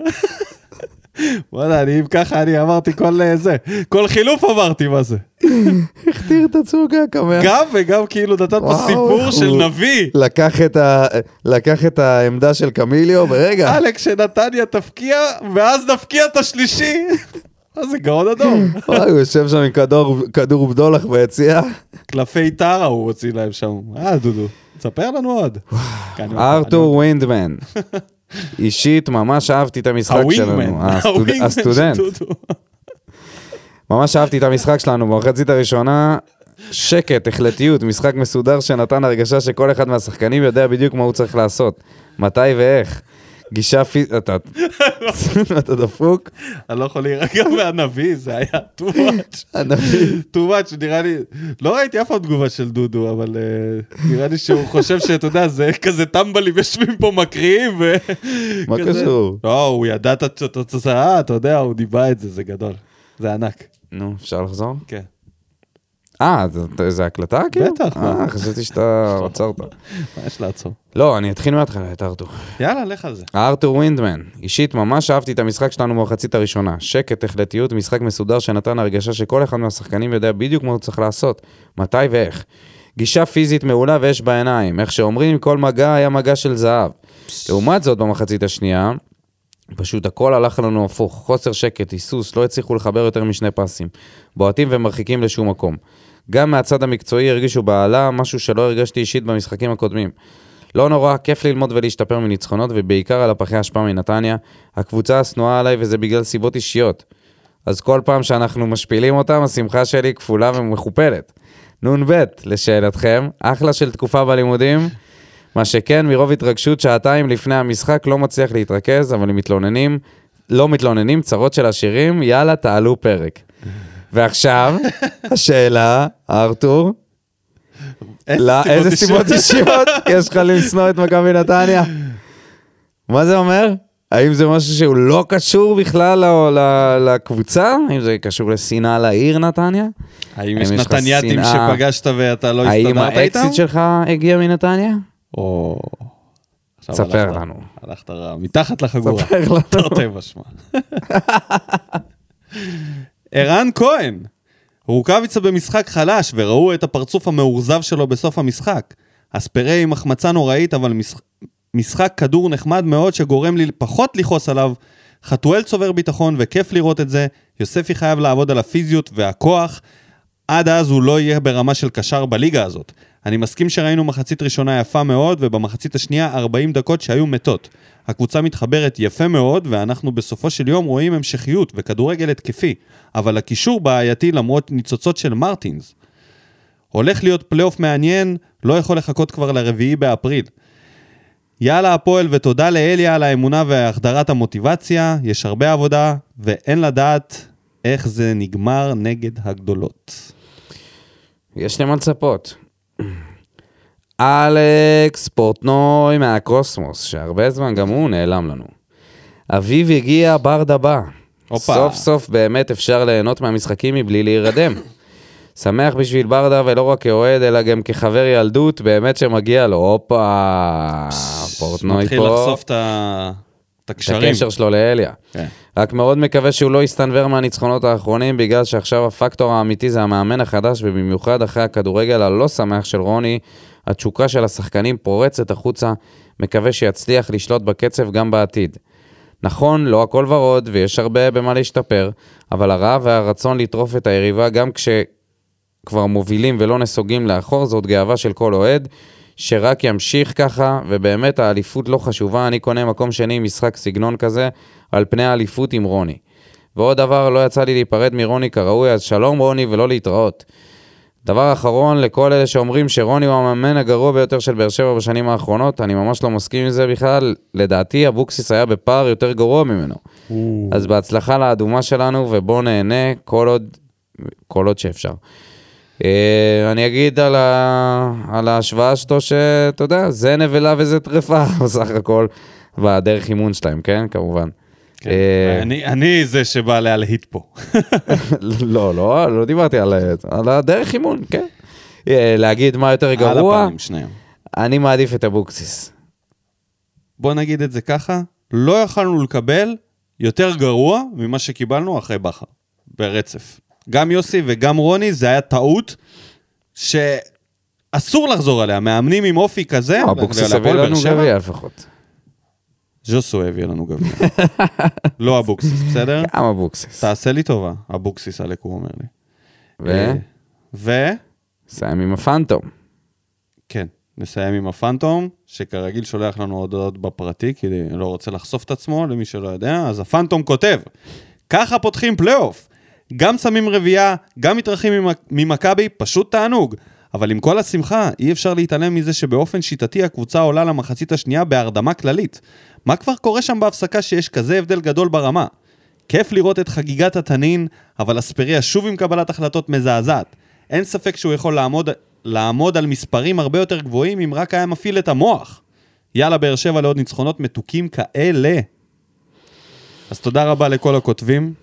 וואלה, אני אם ככה, אני אמרתי כל אה, זה. כל חילוף אמרתי מה זה. הכתיר את עצמו כקמע. גם וגם כאילו נתת פה סיפור של נביא. לקח את ה- לקח את העמדה של קמיליו ברגע. עלק שנתניה תפקיע, ואז נפקיע את השלישי. זה גאון אדום. וואי, הוא יושב שם עם כדור- בדולח ביציאה. קלפי טרה הוא הוציא להם שם. אה, דודו, תספר לנו עוד. ארתור ווינדמן. אישית, ממש אהבתי את המשחק. שלנו. הווינגמן הסטודנט. ממש אהבתי את המשחק שלנו במחצית הראשונה. שקט, החלטיות, משחק מסודר שנתן הרגשה שכל אחד מהשחקנים יודע בדיוק מה הוא צריך לעשות, מתי ואיך. גישה פיזית, אתה אתה דפוק? אני לא יכול להירגע מהנביא, זה היה too much. הנביא. too much, נראה לי, לא ראיתי אף פעם תגובה של דודו, אבל אה, נראה לי שהוא חושב שאתה יודע, זה כזה טמבלים יושבים פה מקריאים, ו... מה. קשור? לא, הוא ידע את התוצאה, אתה יודע, הוא ניבא את זה, זה גדול. זה ענק. נו, אפשר לחזור? כן. אה, זה- זה הקלטה כאילו? בטח. אה, חשבתי שאתה עצרת. מה יש לעצור? לא, אני אתחיל מההתחלה, את ארתור. יאללה, לך על זה. ארתור ווינדמן, אישית ממש אהבתי את המשחק שלנו במחצית הראשונה. שקט, החלטיות, משחק מסודר שנתן הרגשה שכל אחד מהשחקנים יודע בדיוק מה הוא צריך לעשות, מתי ואיך. גישה פיזית מעולה ואש בעיניים, איך שאומרים, כל מגע היה מגע של זהב. לעומת זאת, במחצית השנייה, פשוט הכל הלך לנו הפוך, חוסר שקט, היסוס, לא הצליחו לחבר יותר משני פסים. בועטים ומרחיקים לשום מקום. גם מהצד המקצועי הרגישו בעלה, משהו שלא הרגשתי אישית במשחקים הקודמים. לא נורא, כיף ללמוד ולהשתפר מניצחונות, ובעיקר על הפחי אשפה מנתניה. הקבוצה השנואה עליי וזה בגלל סיבות אישיות. אז כל פעם שאנחנו משפילים אותם, השמחה שלי כפולה ומכופלת. נ"ב, לשאלתכם, אחלה של תקופה בלימודים. מה שכן, מרוב התרגשות שעתיים לפני המשחק לא מצליח להתרכז, אבל מתלוננים, לא מתלוננים, צרות של עשירים, יאללה, תעלו פרק. ועכשיו, השאלה, ארתור, לא, איזה סיבות אישיות יש לך לשנוא את מכבי נתניה? מה זה אומר? האם זה משהו שהוא לא קשור בכלל לקבוצה? האם זה קשור לשנאה לעיר נתניה? האם האם יש נתנייתים שנאה? שפגשת ואתה לא האם הסתדרת איתם? האקסיט שלך הגיע מנתניה? או... ספר לנו. הלכת רע, מתחת לחגורה. ספר לנו. תרתי משמע. ערן כהן, רוקאביצה במשחק חלש, וראו את הפרצוף המאוכזב שלו בסוף המשחק. אספרי עם החמצה נוראית, אבל משחק, משחק כדור נחמד מאוד שגורם לי פחות לכעוס עליו. חתואל צובר ביטחון וכיף לראות את זה. יוספי חייב לעבוד על הפיזיות והכוח. עד אז הוא לא יהיה ברמה של קשר בליגה הזאת. אני מסכים שראינו מחצית ראשונה יפה מאוד, ובמחצית השנייה 40 דקות שהיו מתות. הקבוצה מתחברת יפה מאוד, ואנחנו בסופו של יום רואים המשכיות וכדורגל התקפי, אבל הקישור בעייתי למרות ניצוצות של מרטינס. הולך להיות פלייאוף מעניין, לא יכול לחכות כבר לרביעי באפריל. יאללה הפועל ותודה לאליה על האמונה והחדרת המוטיבציה, יש הרבה עבודה, ואין לדעת איך זה נגמר נגד הגדולות. יש למה לצפות. אלכס פורטנוי מהקוסמוס, שהרבה זמן גם הוא נעלם לנו. אביב הגיע ברדה בא. הופה. סוף סוף באמת אפשר ליהנות מהמשחקים מבלי להירדם. שמח בשביל ברדה ולא רק כאוהד, אלא גם כחבר ילדות, באמת שמגיע לו. הופה, פורטנוי מתחיל פה. לחשוף את ה- את את הקשרים. הקשר שלו לאליה. כן. רק מאוד מקווה שהוא לא יסתנוור מהניצחונות האחרונים, בגלל שעכשיו הפקטור האמיתי זה המאמן החדש, ובמיוחד אחרי הכדורגל הלא שמח של רוני, התשוקה של השחקנים פורצת החוצה, מקווה שיצליח לשלוט בקצב גם בעתיד. נכון, לא הכל ורוד, ויש הרבה במה להשתפר, אבל הרעב והרצון לטרוף את היריבה גם כשכבר מובילים ולא נסוגים לאחור, זאת גאווה של כל אוהד, שרק ימשיך ככה, ובאמת האליפות לא חשובה, אני קונה מקום שני עם משחק סגנון כזה, על פני האליפות עם רוני. ועוד דבר, לא יצא לי להיפרד מרוני כראוי, אז שלום רוני ולא להתראות. דבר אחרון, לכל אלה שאומרים שרוני הוא המאמן הגרוע ביותר של באר שבע בשנים האחרונות, אני ממש לא מסכים עם זה בכלל. לדעתי, אבוקסיס היה בפער יותר גרוע ממנו. אז בהצלחה לאדומה שלנו, ובואו נהנה כל עוד, כל עוד שאפשר. אה, אני אגיד על, ה... על ההשוואה שלו, שאתה יודע, זה נבלה וזה טרפה, בסך הכל, בדרך אימון שלהם, כן? כמובן. כן. אה, אני- אני זה שבא להלהיט פה. לא, לא, לא דיברתי על, על הדרך אימון, כן. אה, להגיד מה יותר על גרוע, הפנים, שניהם. אני מעדיף את אבוקסיס. בוא נגיד את זה ככה, לא יכלנו לקבל יותר גרוע ממה שקיבלנו אחרי בכר, ברצף. גם יוסי וגם רוני, זה היה טעות שאסור לחזור עליה. מאמנים עם אופי כזה, אבוקסיס הביא לנו גביע לפחות. ז'וסו הביא לנו גביע. לא אבוקסיס, בסדר? גם אבוקסיס. תעשה לי טובה, אבוקסיס עלק, הוא אומר לי. ו? ו... סיים עם הפנטום. כן, נסיים עם הפנטום, שכרגיל שולח לנו הודעות בפרטי, כי לא רוצה לחשוף את עצמו, למי שלא יודע, אז הפנטום כותב, ככה פותחים פלייאוף. גם שמים רביעייה, גם מתרחים ממ- ממכבי, פשוט תענוג. אבל עם כל השמחה, אי אפשר להתעלם מזה שבאופן שיטתי הקבוצה עולה למחצית השנייה בהרדמה כללית. מה כבר קורה שם בהפסקה שיש כזה הבדל גדול ברמה? כיף לראות את חגיגת התנין, אבל אספריה שוב עם קבלת החלטות מזעזעת. אין ספק שהוא יכול לעמוד, לעמוד על מספרים הרבה יותר גבוהים אם רק היה מפעיל את המוח. יאללה, באר שבע לעוד ניצחונות מתוקים כאלה. אז תודה רבה לכל הכותבים.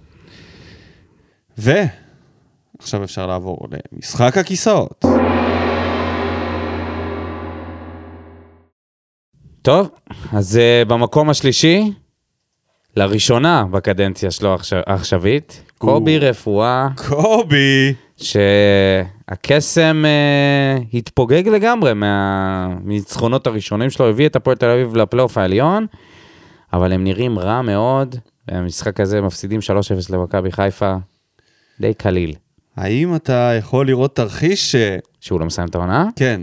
ועכשיו אפשר לעבור למשחק הכיסאות. טוב, אז uh, במקום השלישי, לראשונה בקדנציה שלו העכש- העכשווית, קובי רפואה, קובי! שהקסם uh, התפוגג לגמרי מה- מהניצחונות הראשונים שלו, הביא את הפועל תל אביב לפלייאוף העליון, אבל הם נראים רע מאוד, במשחק הזה מפסידים 3-0 למכבי חיפה, די קליל. האם אתה יכול לראות תרחיש ש... שהוא לא מסיים את העונה? כן.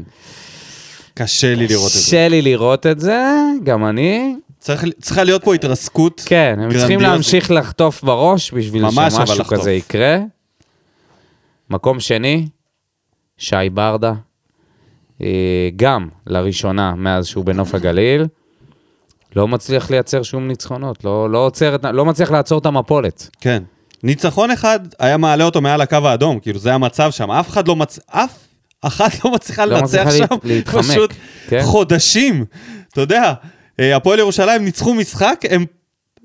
קשה לי לראות את זה. קשה לי לראות את זה, גם אני. צריך, צריכה להיות פה התרסקות. כן, הם צריכים. להמשיך לחטוף בראש בשביל שמשהו. כזה יקרה. מקום שני, שי ברדה, אה, גם לראשונה מאז שהוא בנוף הגליל, לא מצליח לייצר שום ניצחונות, לא, לא, עוצר, לא מצליח לעצור את המפולת. כן. ניצחון אחד היה מעלה אותו מעל הקו האדום, כאילו זה המצב שם, אף אחד לא מצ... אף אחת לא מצליחה לא לנצח שם, להת- להתחמק, פשוט כן. חודשים. אתה יודע, אה, הפועל ירושלים ניצחו משחק, הם,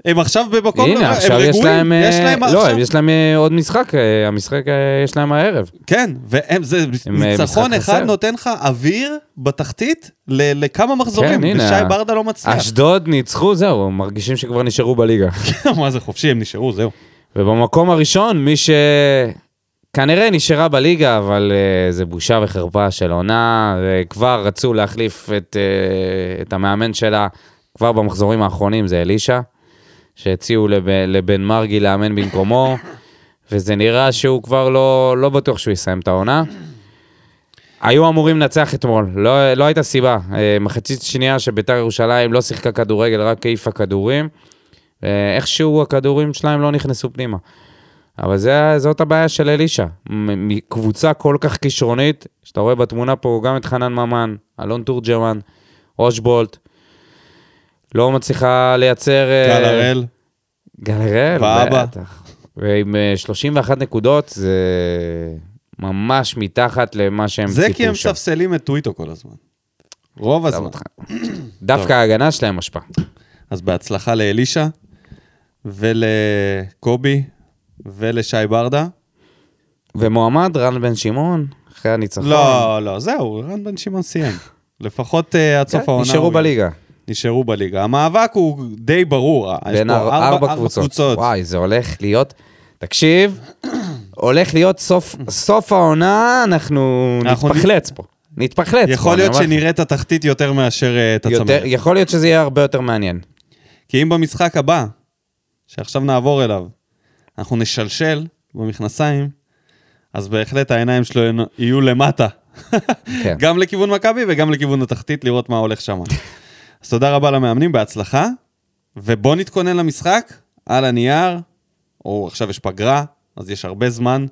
הם עכשיו במקום, הנה, הם עכשיו יש רגועים, להם... אה, יש להם לא, עכשיו, יש להם אה, עוד משחק, אה, המשחק אה, יש להם הערב. כן, והם, זה הם, אה, ניצחון משחק אחד חסר. נותן לך אוויר בתחתית ל- לכמה מחזורים, כן, ושי ברדה לא מצליח. אשדוד ניצחו, זהו, מרגישים שכבר נשארו בליגה. מה זה חופשי, הם נשארו, זהו. ובמקום הראשון, מי שכנראה נשארה בליגה, אבל uh, זה בושה וחרפה של עונה, וכבר רצו להחליף את, uh, את המאמן שלה כבר במחזורים האחרונים, זה אלישע, שהציעו לב, לבן מרגי לאמן במקומו, וזה נראה שהוא כבר לא, לא בטוח שהוא יסיים את העונה. היו אמורים לנצח אתמול, לא, לא הייתה סיבה. אה, מחצית שנייה שביתר ירושלים לא שיחקה כדורגל, רק העיפה כדורים. אה, איכשהו הכדורים שלהם לא נכנסו פנימה. אבל זה, זאת הבעיה של אלישע. מקבוצה כל כך כישרונית, שאתה רואה בתמונה פה גם את חנן ממן, אלון תורג'מן, אושבולט, לא מצליחה לייצר... אה, גל הראל, גל הראל. בטח. ועם אה, 31 נקודות, זה ממש מתחת למה שהם זה ציפו כי הם שם. מספסלים את טוויטו כל הזמן. רוב עזוב הזמן. דווקא ההגנה שלהם השפעה. אז בהצלחה לאלישע, ולקובי, ולשי ברדה. ומועמד, רן בן שמעון, אחרי הניצחון. לא, לא, זהו, רן בן שמעון סיים. לפחות אה, עד סוף כן, העונה. נשארו בליגה. נשארו בליגה. המאבק הוא די ברור. יש בין פה אר- ארבע קבוצות. וואי, זה הולך להיות... תקשיב, הולך להיות סוף, סוף העונה, אנחנו אנחנו נתפחלץ פה. נתפחלץ פה. יכול אני להיות. שנראה את התחתית יותר מאשר אה, את הצמרת. יכול להיות שזה יהיה הרבה יותר מעניין. כי אם במשחק הבא, שעכשיו נעבור אליו, אנחנו נשלשל במכנסיים, אז בהחלט העיניים שלו יהיו למטה. כן. גם לכיוון מכבי וגם לכיוון התחתית, לראות מה הולך שם. אז תודה רבה למאמנים, בהצלחה, ובוא נתכונן למשחק, על הנייר, או עכשיו יש פגרה, אז יש הרבה זמן.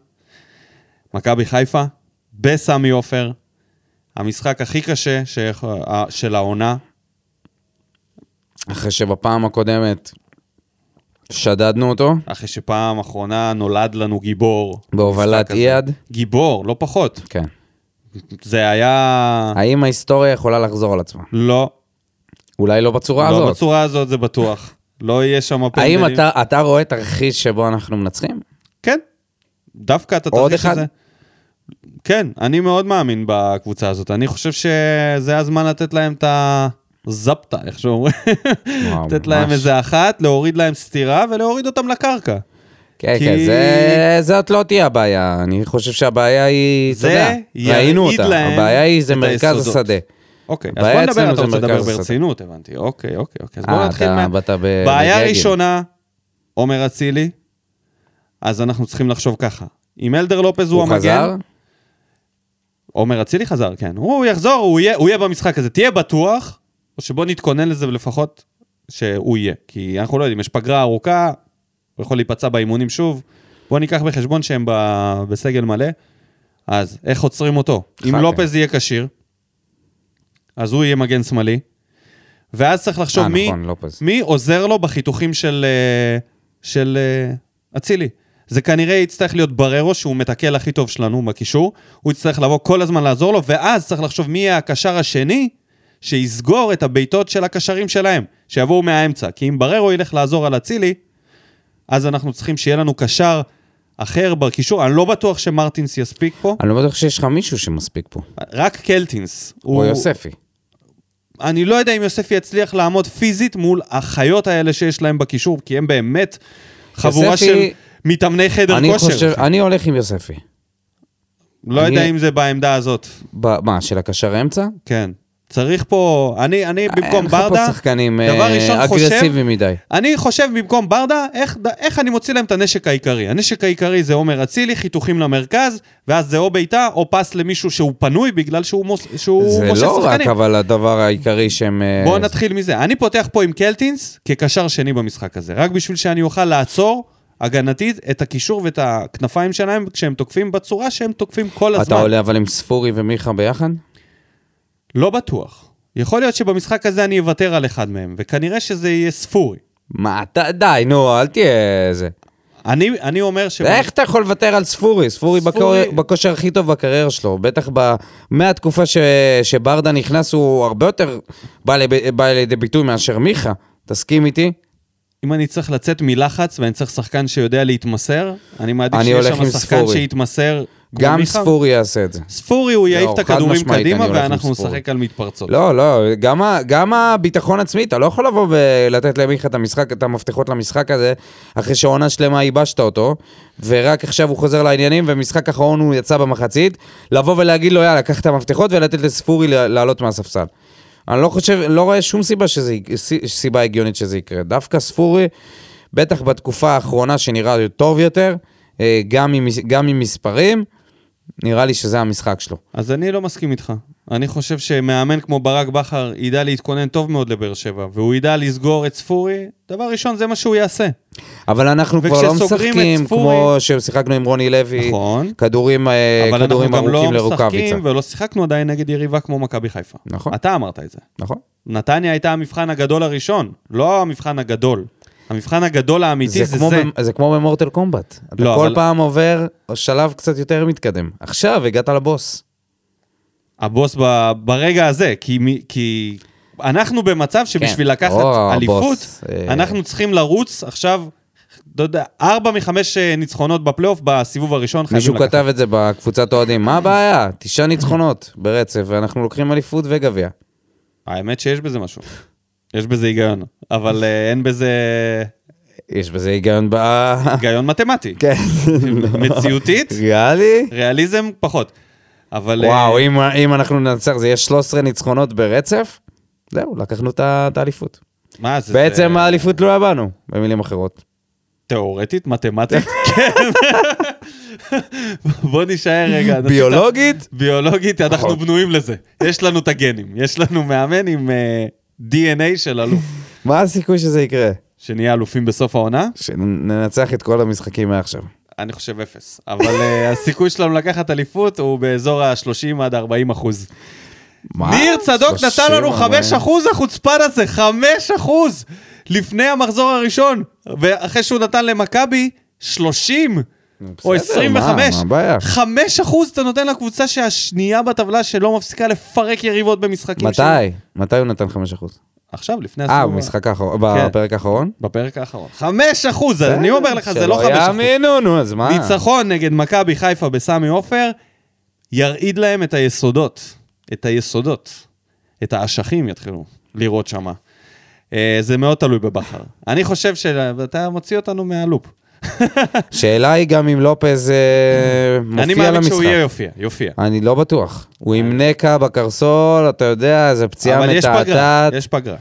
מכבי חיפה, בסמי עופר, המשחק הכי קשה שיכול- של העונה, אחרי שבפעם הקודמת שדדנו אותו, אחרי שפעם אחרונה נולד לנו גיבור. בהובלת. אייד. גיבור, לא פחות. כן. זה היה... האם ההיסטוריה יכולה לחזור על עצמה? לא, אולי לא בצורה לא הזאת. בצורה הזאת זה בטוח. לא יהיה שם פנדלים. האם אתה, אתה רואה תרחיש שבו אנחנו מנצחים? כן, דווקא את עוד התרחיש אחד? הזה. כן, אני מאוד מאמין בקבוצה הזאת. אני חושב שזה הזמן לתת להם את הזפטה, איך שאומרים. לתת להם. איזה אחת, להוריד להם סטירה ולהוריד אותם לקרקע. כן, כי- כן, זה, זאת לא תהיה הבעיה. אני חושב שהבעיה היא, אתה זה יודע, ראינו אותה. הבעיה היא, זה מרכז היסודות. השדה. אוקיי, אז בוא נדבר, אתה רוצה לדבר. ברצינות, הבנתי. אוקיי, אוקיי, אוקיי. אז בוא אה, נתחיל אתה מה... בעיה. ראשונה, עומר אצילי, אז אנחנו צריכים לחשוב ככה. אם אלדר לופז הוא הוא המגן... חזר? עומר אצילי חזר, כן. הוא יחזור, הוא יהיה, הוא יהיה במשחק הזה. תהיה בטוח, או שבוא נתכונן לזה לפחות שהוא יהיה. כי אנחנו לא יודעים, יש פגרה ארוכה, הוא יכול להיפצע באימונים שוב. בוא ניקח בחשבון שהם ב... בסגל מלא. אז איך עוצרים אותו? אם. לופז יהיה כשיר, אז הוא יהיה מגן שמאלי, ואז צריך לחשוב אה, מי, נכון. מי עוזר לו בחיתוכים של אה, של אה, אצילי. זה כנראה יצטרך להיות בררו, שהוא מתקל הכי טוב שלנו בקישור, הוא יצטרך לבוא כל הזמן לעזור לו, ואז צריך לחשוב מי יהיה הקשר השני שיסגור את הבעיטות של הקשרים שלהם, שיבואו מהאמצע. כי אם בררו ילך לעזור על אצילי, אז אנחנו צריכים שיהיה לנו קשר אחר בקישור. אני לא בטוח שמרטינס יספיק פה, אני לא בטוח שיש לך מישהו שמספיק פה. רק קלטינס. או יוספי. אני לא יודע אם יוספי יצליח לעמוד פיזית מול החיות האלה שיש להם בקישור, כי הם באמת חבורה יוספי- של מתאמני חדר אני כושר. חושב, אני הולך עם יוספי. לא אני- יודע אם זה בעמדה הזאת. ב- מה, של הקשר אמצע? כן. צריך פה, אני, אני במקום אין לך ברדה, פה שחקנים דבר אה, ראשון חושב- אגרסיביים מדי. אני חושב במקום ברדה, איך, איך אני מוציא להם את הנשק העיקרי. הנשק העיקרי זה עומר אצילי, חיתוכים למרכז, ואז זה או בעיטה או פס למישהו שהוא פנוי בגלל שהוא, מוס, שהוא זה מושך לא רק שחקנים. אבל הדבר העיקרי שהם... אה, בואו נתחיל מזה. אני פותח פה עם קלטינס כקשר שני במשחק הזה, רק בשביל שאני אוכל לעצור הגנתית את הקישור ואת הכנפיים שלהם כשהם תוקפים בצורה שהם תוקפים כל הזמן. אתה עולה אבל עם ספורי ומיכה ביחד? לא בטוח. יכול להיות שבמשחק הזה אני אוותר על אחד מהם, וכנראה שזה יהיה ספורי. מה, אתה, די, נו, אל תהיה זה. אני, אני אומר ש... איך אתה יכול לוותר על ספורי? ספורי ספורי- בכושר הכי טוב בקריירה שלו. בטח ב... מהתקופה ש... שברדה נכנס הוא הרבה יותר בא, לב... בא לידי ביטוי מאשר מיכה. תסכים איתי? אם אני צריך לצאת מלחץ ואני צריך שחקן שיודע להתמסר, אני מעדיף אני שיהיה הולך שם שחקן ספורי. שיתמסר. גם מיכה. ספורי יעשה את זה. ספורי הוא יעיף לא, את הכדורים קדימה ואנחנו. נשחק על מתפרצות. לא, לא, גם, הביטחון עצמי, אתה לא יכול לבוא ולתת למיכה את המשחק, את המפתחות למשחק הזה, אחרי שעונה שלמה ייבשת אותו, ורק עכשיו הוא חוזר לעניינים, ומשחק אחרון הוא יצא במחצית, לבוא ולהגיד לו, יאללה, קח את המפתחות ולתת לספורי לעלות מהספסל. אני לא חושב, לא רואה שום סיבה שזה, סיבה הגיונית שזה יקרה. דווקא ספורי, בטח בתקופה האחרונה שנראה טוב יותר, אה, גם עם, גם עם מספרים, נראה לי שזה המשחק שלו. אז אני לא מסכים איתך. אני חושב שמאמן כמו ברק בכר ידע להתכונן טוב מאוד לבאר שבע, והוא ידע לסגור את ספורי, דבר ראשון, זה מה שהוא יעשה. אבל אנחנו כבר לא משחקים ספורי- כמו ששיחקנו עם רוני לוי, נכון. כדורים, אה, אבל אנחנו כדורים גם לא ארוכים לרוקאביצה. משחקים ולא שיחקנו עדיין נגד יריבה כמו מכבי חיפה. נכון. אתה אמרת את זה. נכון. נתניה הייתה המבחן הגדול הראשון, לא המבחן הגדול. המבחן הגדול האמיתי זה זה כמו זה. זה כמו במורטל קומבט. אתה לא, כל אבל- פעם עובר שלב קצת יותר מתקדם. עכשיו הגעת לבוס. הבוס ב- ברגע הזה, כי, כי אנחנו במצב שבשביל כן. לקחת או, אליפות, הבוס, אה. אנחנו צריכים לרוץ עכשיו, לא יודע, ארבע מחמש אה, ניצחונות בפלייאוף בסיבוב הראשון, חייבים מישהו לקחת. כתב את זה בקבוצת אוהדים, מה הבעיה? תשעה ניצחונות ברצף, ואנחנו לוקחים אליפות וגביע. האמת שיש בזה משהו. יש בזה היגיון, אבל אה, אין בזה יש בזה היגיון ב... היגיון מתמטי. כן. מציאותית, ריאלי? ריאליזם פחות. אבל... אה, וואו, אם- אם אנחנו ננצח, זה יהיה 13 ניצחונות ברצף? זהו, לקחנו את האליפות. מה זה? בעצם זה האליפות תלויה בנו, במילים אחרות. תיאורטית, מתמטית? כן. בוא נישאר רגע. ביולוגית? ביולוגית, אנחנו נכון. בנויים לזה. יש לנו את הגנים. יש לנו מאמן עם אה, DNA של אלוף. מה הסיכוי שזה יקרה? שנהיה אלופים בסוף העונה? שננצח את כל המשחקים מעכשיו. אני חושב אפס. אבל אה, הסיכוי שלנו לקחת אליפות הוא באזור ה-30 עד 40 אחוז. מה? ניר צדוק 30, נתן לנו 5 אבל- אחוז החוצפן הזה, 5 אחוז! לפני המחזור הראשון. ואחרי שהוא נתן למכבי, 30. או בסדר, 25. מה- מה הבעיה? 5 אחוז אתה נותן לקבוצה שהשנייה בטבלה שלא מפסיקה לפרק יריבות במשחקים מתי? מתי הוא נתן 5%? עכשיו, לפני אה, הסיבוב. במשחק האחרון, כן. בפרק האחרון? בפרק האחרון. 5 אחוז, אני אומר לך, זה לא 5 שלא אחוז. יאמינו, נו, אז מה? ניצחון נגד מכבי חיפה בסמי עופר, ירעיד להם את היסודות. את היסודות. את האשכים יתחילו לראות שמה. אה, זה מאוד תלוי בבכר. אני חושב שאתה מוציא אותנו מהלופ. שאלה היא גם אם לופז אה, אני מופיע מאמין למשחק. שהוא יהיה יופיע, יופיע. אני לא בטוח. הוא עם נקע בקרסול, אתה יודע, זו פציעה אבל יש פגרה, מתעתעת. יש פגרה.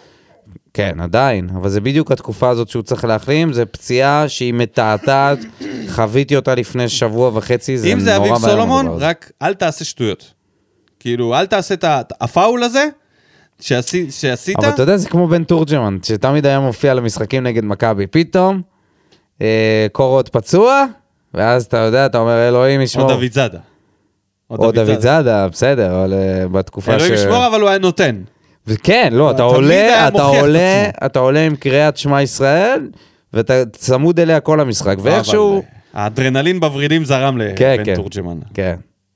כן, עדיין, אבל זה בדיוק התקופה הזאת שהוא צריך להחלים, זו פציעה שהיא מתעתעת, חוויתי אותה לפני שבוע וחצי, זה אם נורא זה ואיום אביב סולומון, הדבר הזה. רק אל תעשה שטויות. כאילו, אל תעשה את הפאול הזה שעשי- שעשית, אבל אתה יודע, זה כמו בן תורג'מן, שתמיד היה מופיע למשחקים נגד מכבי. פתאום, אה, קור עוד פצוע, ואז אתה יודע, אתה אומר, אלוהים או ישמור. דוד זאדה. או דוד זאדה, בסדר, אבל אה, בתקופה ש... אלוהים ישמור, אבל הוא היה נותן. כן, לא, אתה עולה, אתה עולה. אתה עולה עם קריאת שמע ישראל, ואתה צמוד אליה כל המשחק, ואיכשהו... האדרנלין בוורידים זרם כן, לבן כן. תורג'מן. כן.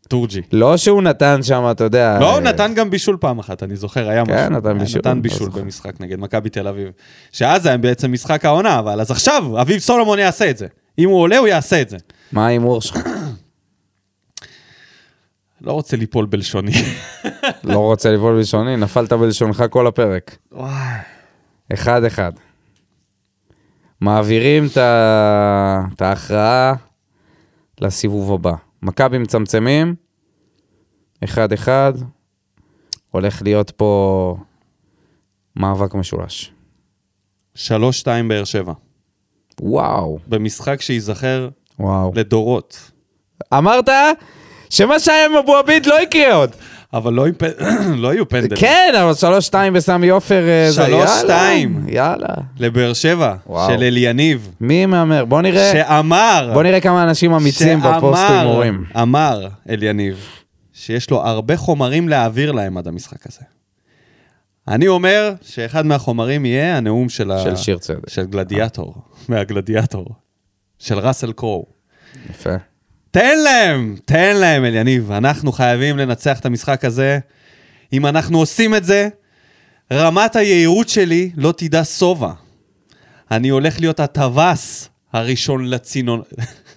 תורג'י. לא שהוא נתן שם, אתה יודע... לא, הוא אה, נתן גם בישול פעם אחת, אני זוכר, היה משהו. כן, נתן בישול, נתן לא בישול. במשחק נגד מכבי תל אביב. שאז היה בעצם משחק העונה, אבל אז עכשיו, אביב סולומון יעשה את זה. אם הוא עולה, הוא יעשה את זה. מה ההימור שלך? לא רוצה ליפול בלשוני. לא רוצה לבעול בלשוני, נפלת בלשונך כל הפרק. וואי. אחד אחד. מעבירים את ההכרעה לסיבוב הבא. מכבי מצמצמים, אחד אחד, הולך להיות פה מאבק משולש. 3-2 באר שבע. וואו, במשחק שייזכר וואו. לדורות. אמרת שמה שהיה עם אבו עביד לא יקרה עוד. אבל לא, פ... לא יהיו פנדלים. כן, אבל שלוש שתיים בסמי עופר, אה, זה יאללה, שתיים. יאללה. לבאר שבע, וואו. של אליניב. מי מהמר? בוא נראה, שאמר... בוא נראה כמה אנשים אמיצים בפוסט הימורים. אמר אליניב, שיש לו הרבה חומרים להעביר להם עד המשחק הזה. אני אומר שאחד מהחומרים יהיה הנאום של, ה... של שיר צדק. של גלדיאטור, מהגלדיאטור, של ראסל קרו. יפה. תן להם, תן להם, אליניב. אנחנו חייבים לנצח את המשחק הזה. אם אנחנו עושים את זה, רמת היהירות שלי לא תדע שובע. אני הולך להיות הטווס הראשון לצינון.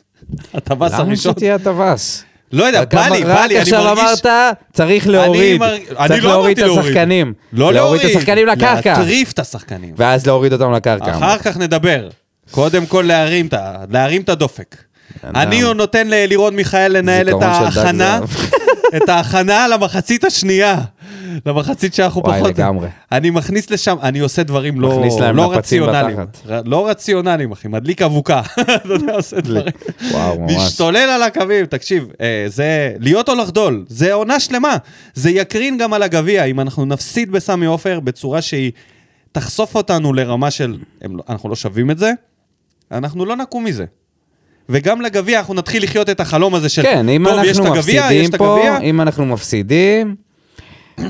הטווס למה הראשון. שתהיה הטווס? לא יודע, רק בא לי, בא לי, רק אני עכשיו מרגיש... אמרת, צריך להוריד. אני צריך לא להוריד את אמרתי להוריד. השחקנים. לא להוריד להוריד. את השחקנים לקרקע. להטריף את השחקנים. ואז להוריד אותם לקרקע. אחר כך נדבר. קודם כל את להרים את הדופק. אני נותן ללירון מיכאל לנהל את ההכנה. את ההכנה למחצית השנייה. למחצית שאנחנו וואי, פחות... לגמרי. אני מכניס לשם, אני עושה דברים לא, לא רציונליים. ר- לא רציונליים, אחי, מדליק אבוקה. אתה יודע, עושה דברים. וואו, ממש. משתולל על הקווים, תקשיב, אה, זה להיות או לחדול, זה עונה שלמה. זה יקרין גם על הגביע, אם אנחנו נפסיד בסמי עופר בצורה שהיא תחשוף אותנו לרמה של, הם, לא- אנחנו לא שווים את זה, אנחנו לא נקום מזה. וגם לגביע אנחנו נתחיל לחיות את החלום הזה של, כן, אם טוב, יש את אנחנו הגביע, יש מפסידים את פה, הגביע, אם אנחנו מפסידים, אה,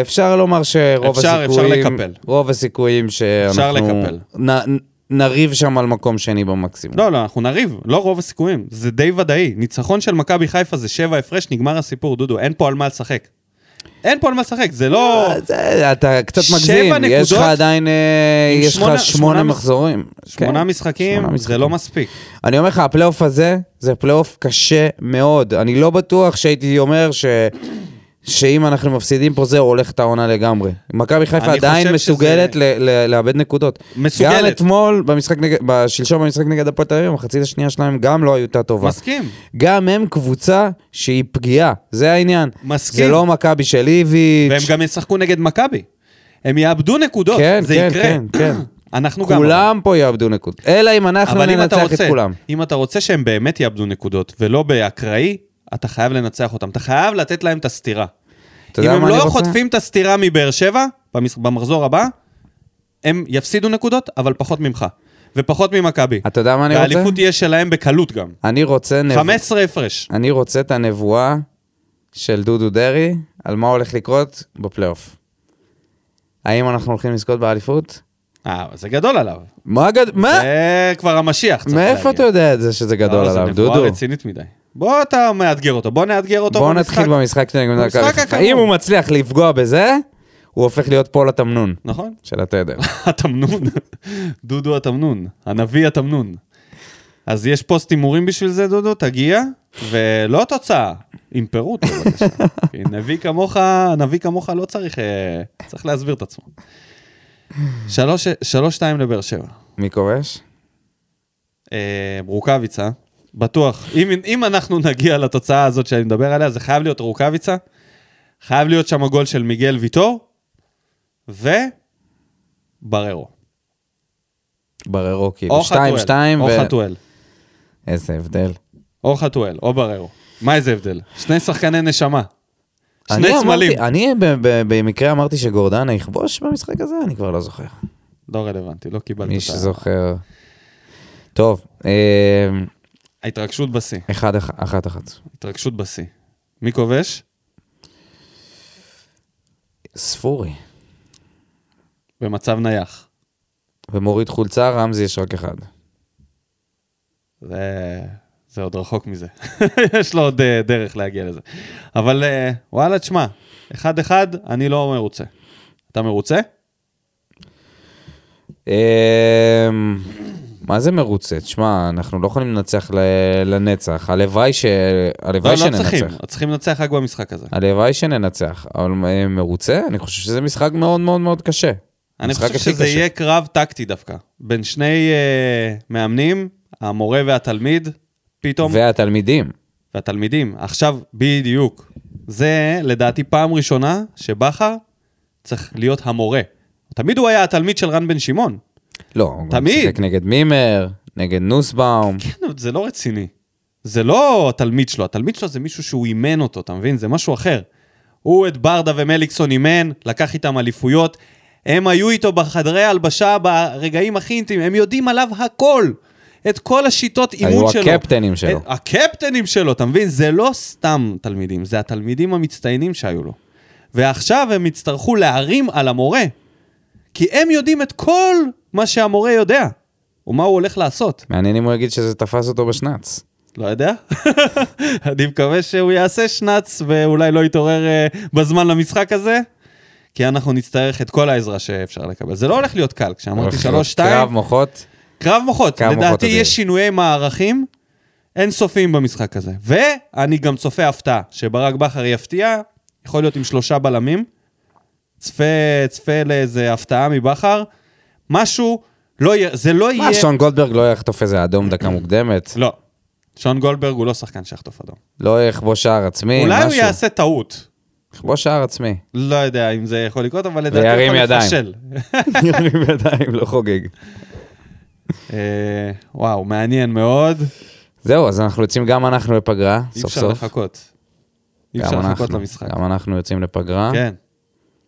אפשר לומר שרוב אפשר- אפשר הסיכויים, לקפל. רוב הסיכויים שאנחנו לקפל. נ- נריב שם על מקום שני במקסימום. לא, לא, אנחנו נריב, לא רוב הסיכויים, זה די ודאי. ניצחון של מכבי חיפה זה שבע הפרש, נגמר הסיפור, דודו, אין פה על מה לשחק. אין פה על מה לשחק, זה לא... אה, זה- אתה קצת מגזים, יש לך עדיין, אה, יש לך שמונה- מחזורים. שמונה כן, משחקים, זה. לא מספיק. אני אומר לך, הפלייאוף הזה, זה פלייאוף קשה מאוד. אני לא בטוח שהייתי אומר ש... שאם אנחנו מפסידים פה זהו, הולך את העונה לגמרי. מכבי חיפה עדיין מסוגלת שזה- ל- ל- לאבד נקודות. מסוגלת. גם אתמול, במשחק נגד, בשלשום במשחק נגד הפועל תל אביב, המחצית השנייה שלהם גם לא הייתה טובה. מסכים. גם הם קבוצה שהיא פגיעה, זה העניין. מסכים. זה לא מכבי של איביץ'. והם גם ישחקו נגד מכבי. הם יאבדו נקודות, כן, זה כן, יקרה. כן, כן. אנחנו גם. כולם פה יאבדו נקודות. אלא אם אנחנו אם ננצח את כולם. אם אתה רוצה שהם באמת יאבדו נקודות, ולא באקראי, אתה חייב לנצח אותם. אתה חייב לתת להם את הסטירה. אם הם לא רוצה? חוטפים את הסטירה מבאר שבע, במחזור הבא, הם יפסידו נקודות, אבל פחות ממך. ופחות ממכבי. אתה יודע מה אני רוצה? והאליפות תהיה שלהם בקלות גם. אני רוצה... נב- 15 הפרש. אני רוצה את הנבואה של דודו דרעי על מה הולך לקרות בפלייאוף. האם אנחנו הולכים לזכות באליפות? אה, זה גדול עליו. מה גד... מה? זה כבר המשיח מאיפה אתה. יודע את זה שזה גדול לא, עליו, זה נבואה דודו? רצינית מדי. בוא אתה מאתגר אותו, בוא נאתגר אותו בואו במשחק. נתחיל במשחק נגד מכבי חיפה. אם הוא מצליח לפגוע בזה, הוא הופך להיות פול התמנון נכון? של התדר. התמנון. דודו התמנון. הנביא התמנון. אז יש פוסט הימורים בשביל זה, דודו, תגיע, ולא תוצאה, עם פירוט, בבקשה. כי נביא כמוך, נביא כמוך לא צריך, אה, צריך להסביר את עצמו. שלוש, שלוש שתיים לבאר שבע. מי כובש? אה, רוקאביצה, בטוח. אם, אם אנחנו נגיע לתוצאה הזאת שאני מדבר עליה, זה חייב להיות רוקאביצה. חייב להיות שם גול של מיגל ויטור, ובררו. בררו כאילו. או 2-2 חתואל. או ו... חתואל. איזה הבדל. או חתואל, או בררו. מה איזה הבדל? שני שחקני נשמה. שני סמלים. אני במקרה אמרתי שגורדנה יכבוש במשחק הזה? אני כבר לא זוכר. לא רלוונטי, לא קיבלת מי את ה... שזוכר. טוב, אה, ההתרגשות בשיא. אחד, אח- אחת אחת. התרגשות בשיא. מי כובש? ספורי. במצב נייח. ומוריד חולצה, רמזי יש רק אחד. זה, זה עוד רחוק מזה. יש לו עוד אה, דרך להגיע לזה. אבל אה, וואלה, תשמע, אחד-אחד, אני לא מרוצה. אתה מרוצה? מה זה מרוצה? תשמע, אנחנו לא יכולים לנצח ל- לנצח. הלוואי ש... לא, הלוואי לא צריכים. שננצח. צריכים לנצח רק במשחק הזה. הלוואי שננצח. אבל מרוצה? אני חושב שזה משחק מאוד מאוד מאוד קשה. אני חושב שזה קשה. יהיה קרב טקטי דווקא. בין שני uh, מאמנים, המורה והתלמיד, פתאום, והתלמידים. והתלמידים. עכשיו, בדיוק. זה, לדעתי, פעם ראשונה שבכר צריך להיות המורה. תמיד הוא היה התלמיד של רן בן שמעון. לא, הוא גם תמיד. שיחק נגד מימר, נגד נוסבאום. כן, אבל זה לא רציני. זה לא התלמיד שלו, התלמיד שלו זה מישהו שהוא אימן אותו, אתה מבין? זה משהו אחר. הוא את ברדה ומליקסון אימן, לקח איתם אליפויות, הם היו איתו בחדרי הלבשה ברגעים הכי אינטימיים, הם יודעים עליו הכל. את כל השיטות אימון היו שלו. הקפטנים שלו. את, הקפטנים שלו, אתה מבין? זה לא סתם תלמידים, זה התלמידים המצטיינים שהיו לו. ועכשיו הם יצטרכו להרים על המורה, כי הם יודעים את כל מה שהמורה יודע, ומה הוא הולך לעשות. מעניין אם הוא יגיד שזה תפס אותו בשנץ. לא יודע. אני מקווה שהוא יעשה שנץ ואולי לא יתעורר אה, בזמן למשחק הזה, כי אנחנו נצטרך את כל העזרה שאפשר לקבל. זה לא הולך להיות קל, כשאמרתי הולך שלוש, שתיים, קרב מוחות. קרב מוחות. קרב מוחות לדעתי אדיר. יש שינויי מערכים אינסופיים במשחק הזה. ואני גם צופה הפתעה, שברק בכר יפתיע, יכול להיות עם שלושה בלמים. צפה, צפה לאיזה הפתעה מבכר. משהו, לא יהיה, זה לא יהיה... מה, שון גולדברג לא יחטוף איזה אדום דקה מוקדמת? לא. שון גולדברג הוא לא שחקן שיחטוף אדום. לא יכבוש שער עצמי, אולי הוא משהו. יעשה טעות. יכבוש שער עצמי. לא יודע אם זה יכול לקרות, אבל לדעתי הוא יכול. לפשל. ירים ידיים, לא חוגג. אה, וואו, מעניין מאוד. זהו, אז אנחנו יוצאים גם אנחנו לפגרה, אי סוף אפשר סוף. לחכות. אי אפשר לחכות למשחק. גם אנחנו יוצאים לפגרה. כן,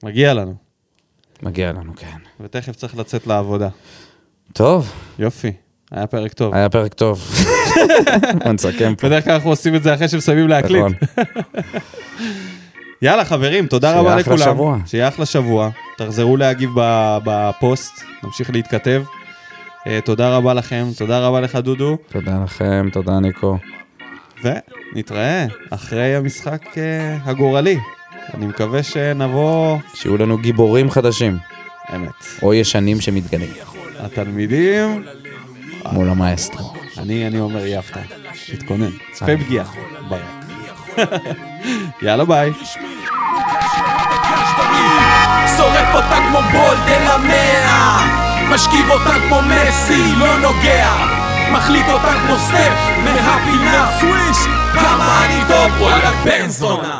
מגיע לנו. מגיע לנו, כן. ותכף צריך לצאת לעבודה. טוב, יופי, היה פרק טוב. היה פרק טוב. בוא נסכם פה. בדרך כלל אנחנו עושים את זה אחרי שמסיימים להקליט. נכון. יאללה חברים, תודה שיהיה רבה אחלה לכולם. שבוע. שיהיה אחלה שבוע. תחזרו להגיב בפוסט, נמשיך להתכתב. אה, תודה רבה לכם, תודה רבה לך דודו, תודה לכם, תודה ניקו. ונתראה אחרי המשחק אה, הגורלי. אני מקווה שנבוא, שיהיו לנו גיבורים חדשים, אמת. או ישנים שמתגלים, התלמידים, מול המאסטרו. אני, אני אומר הפתעה. תתכונן. צפה פגיעה. ביי. יאללה ביי. שורף אותה כמו בולדן המאה משכיב אותה כמו מסי, לא נוגע מחליט אותה כמו סטף מהפינה סוויש כמה אני טוב, וואלה בן זונה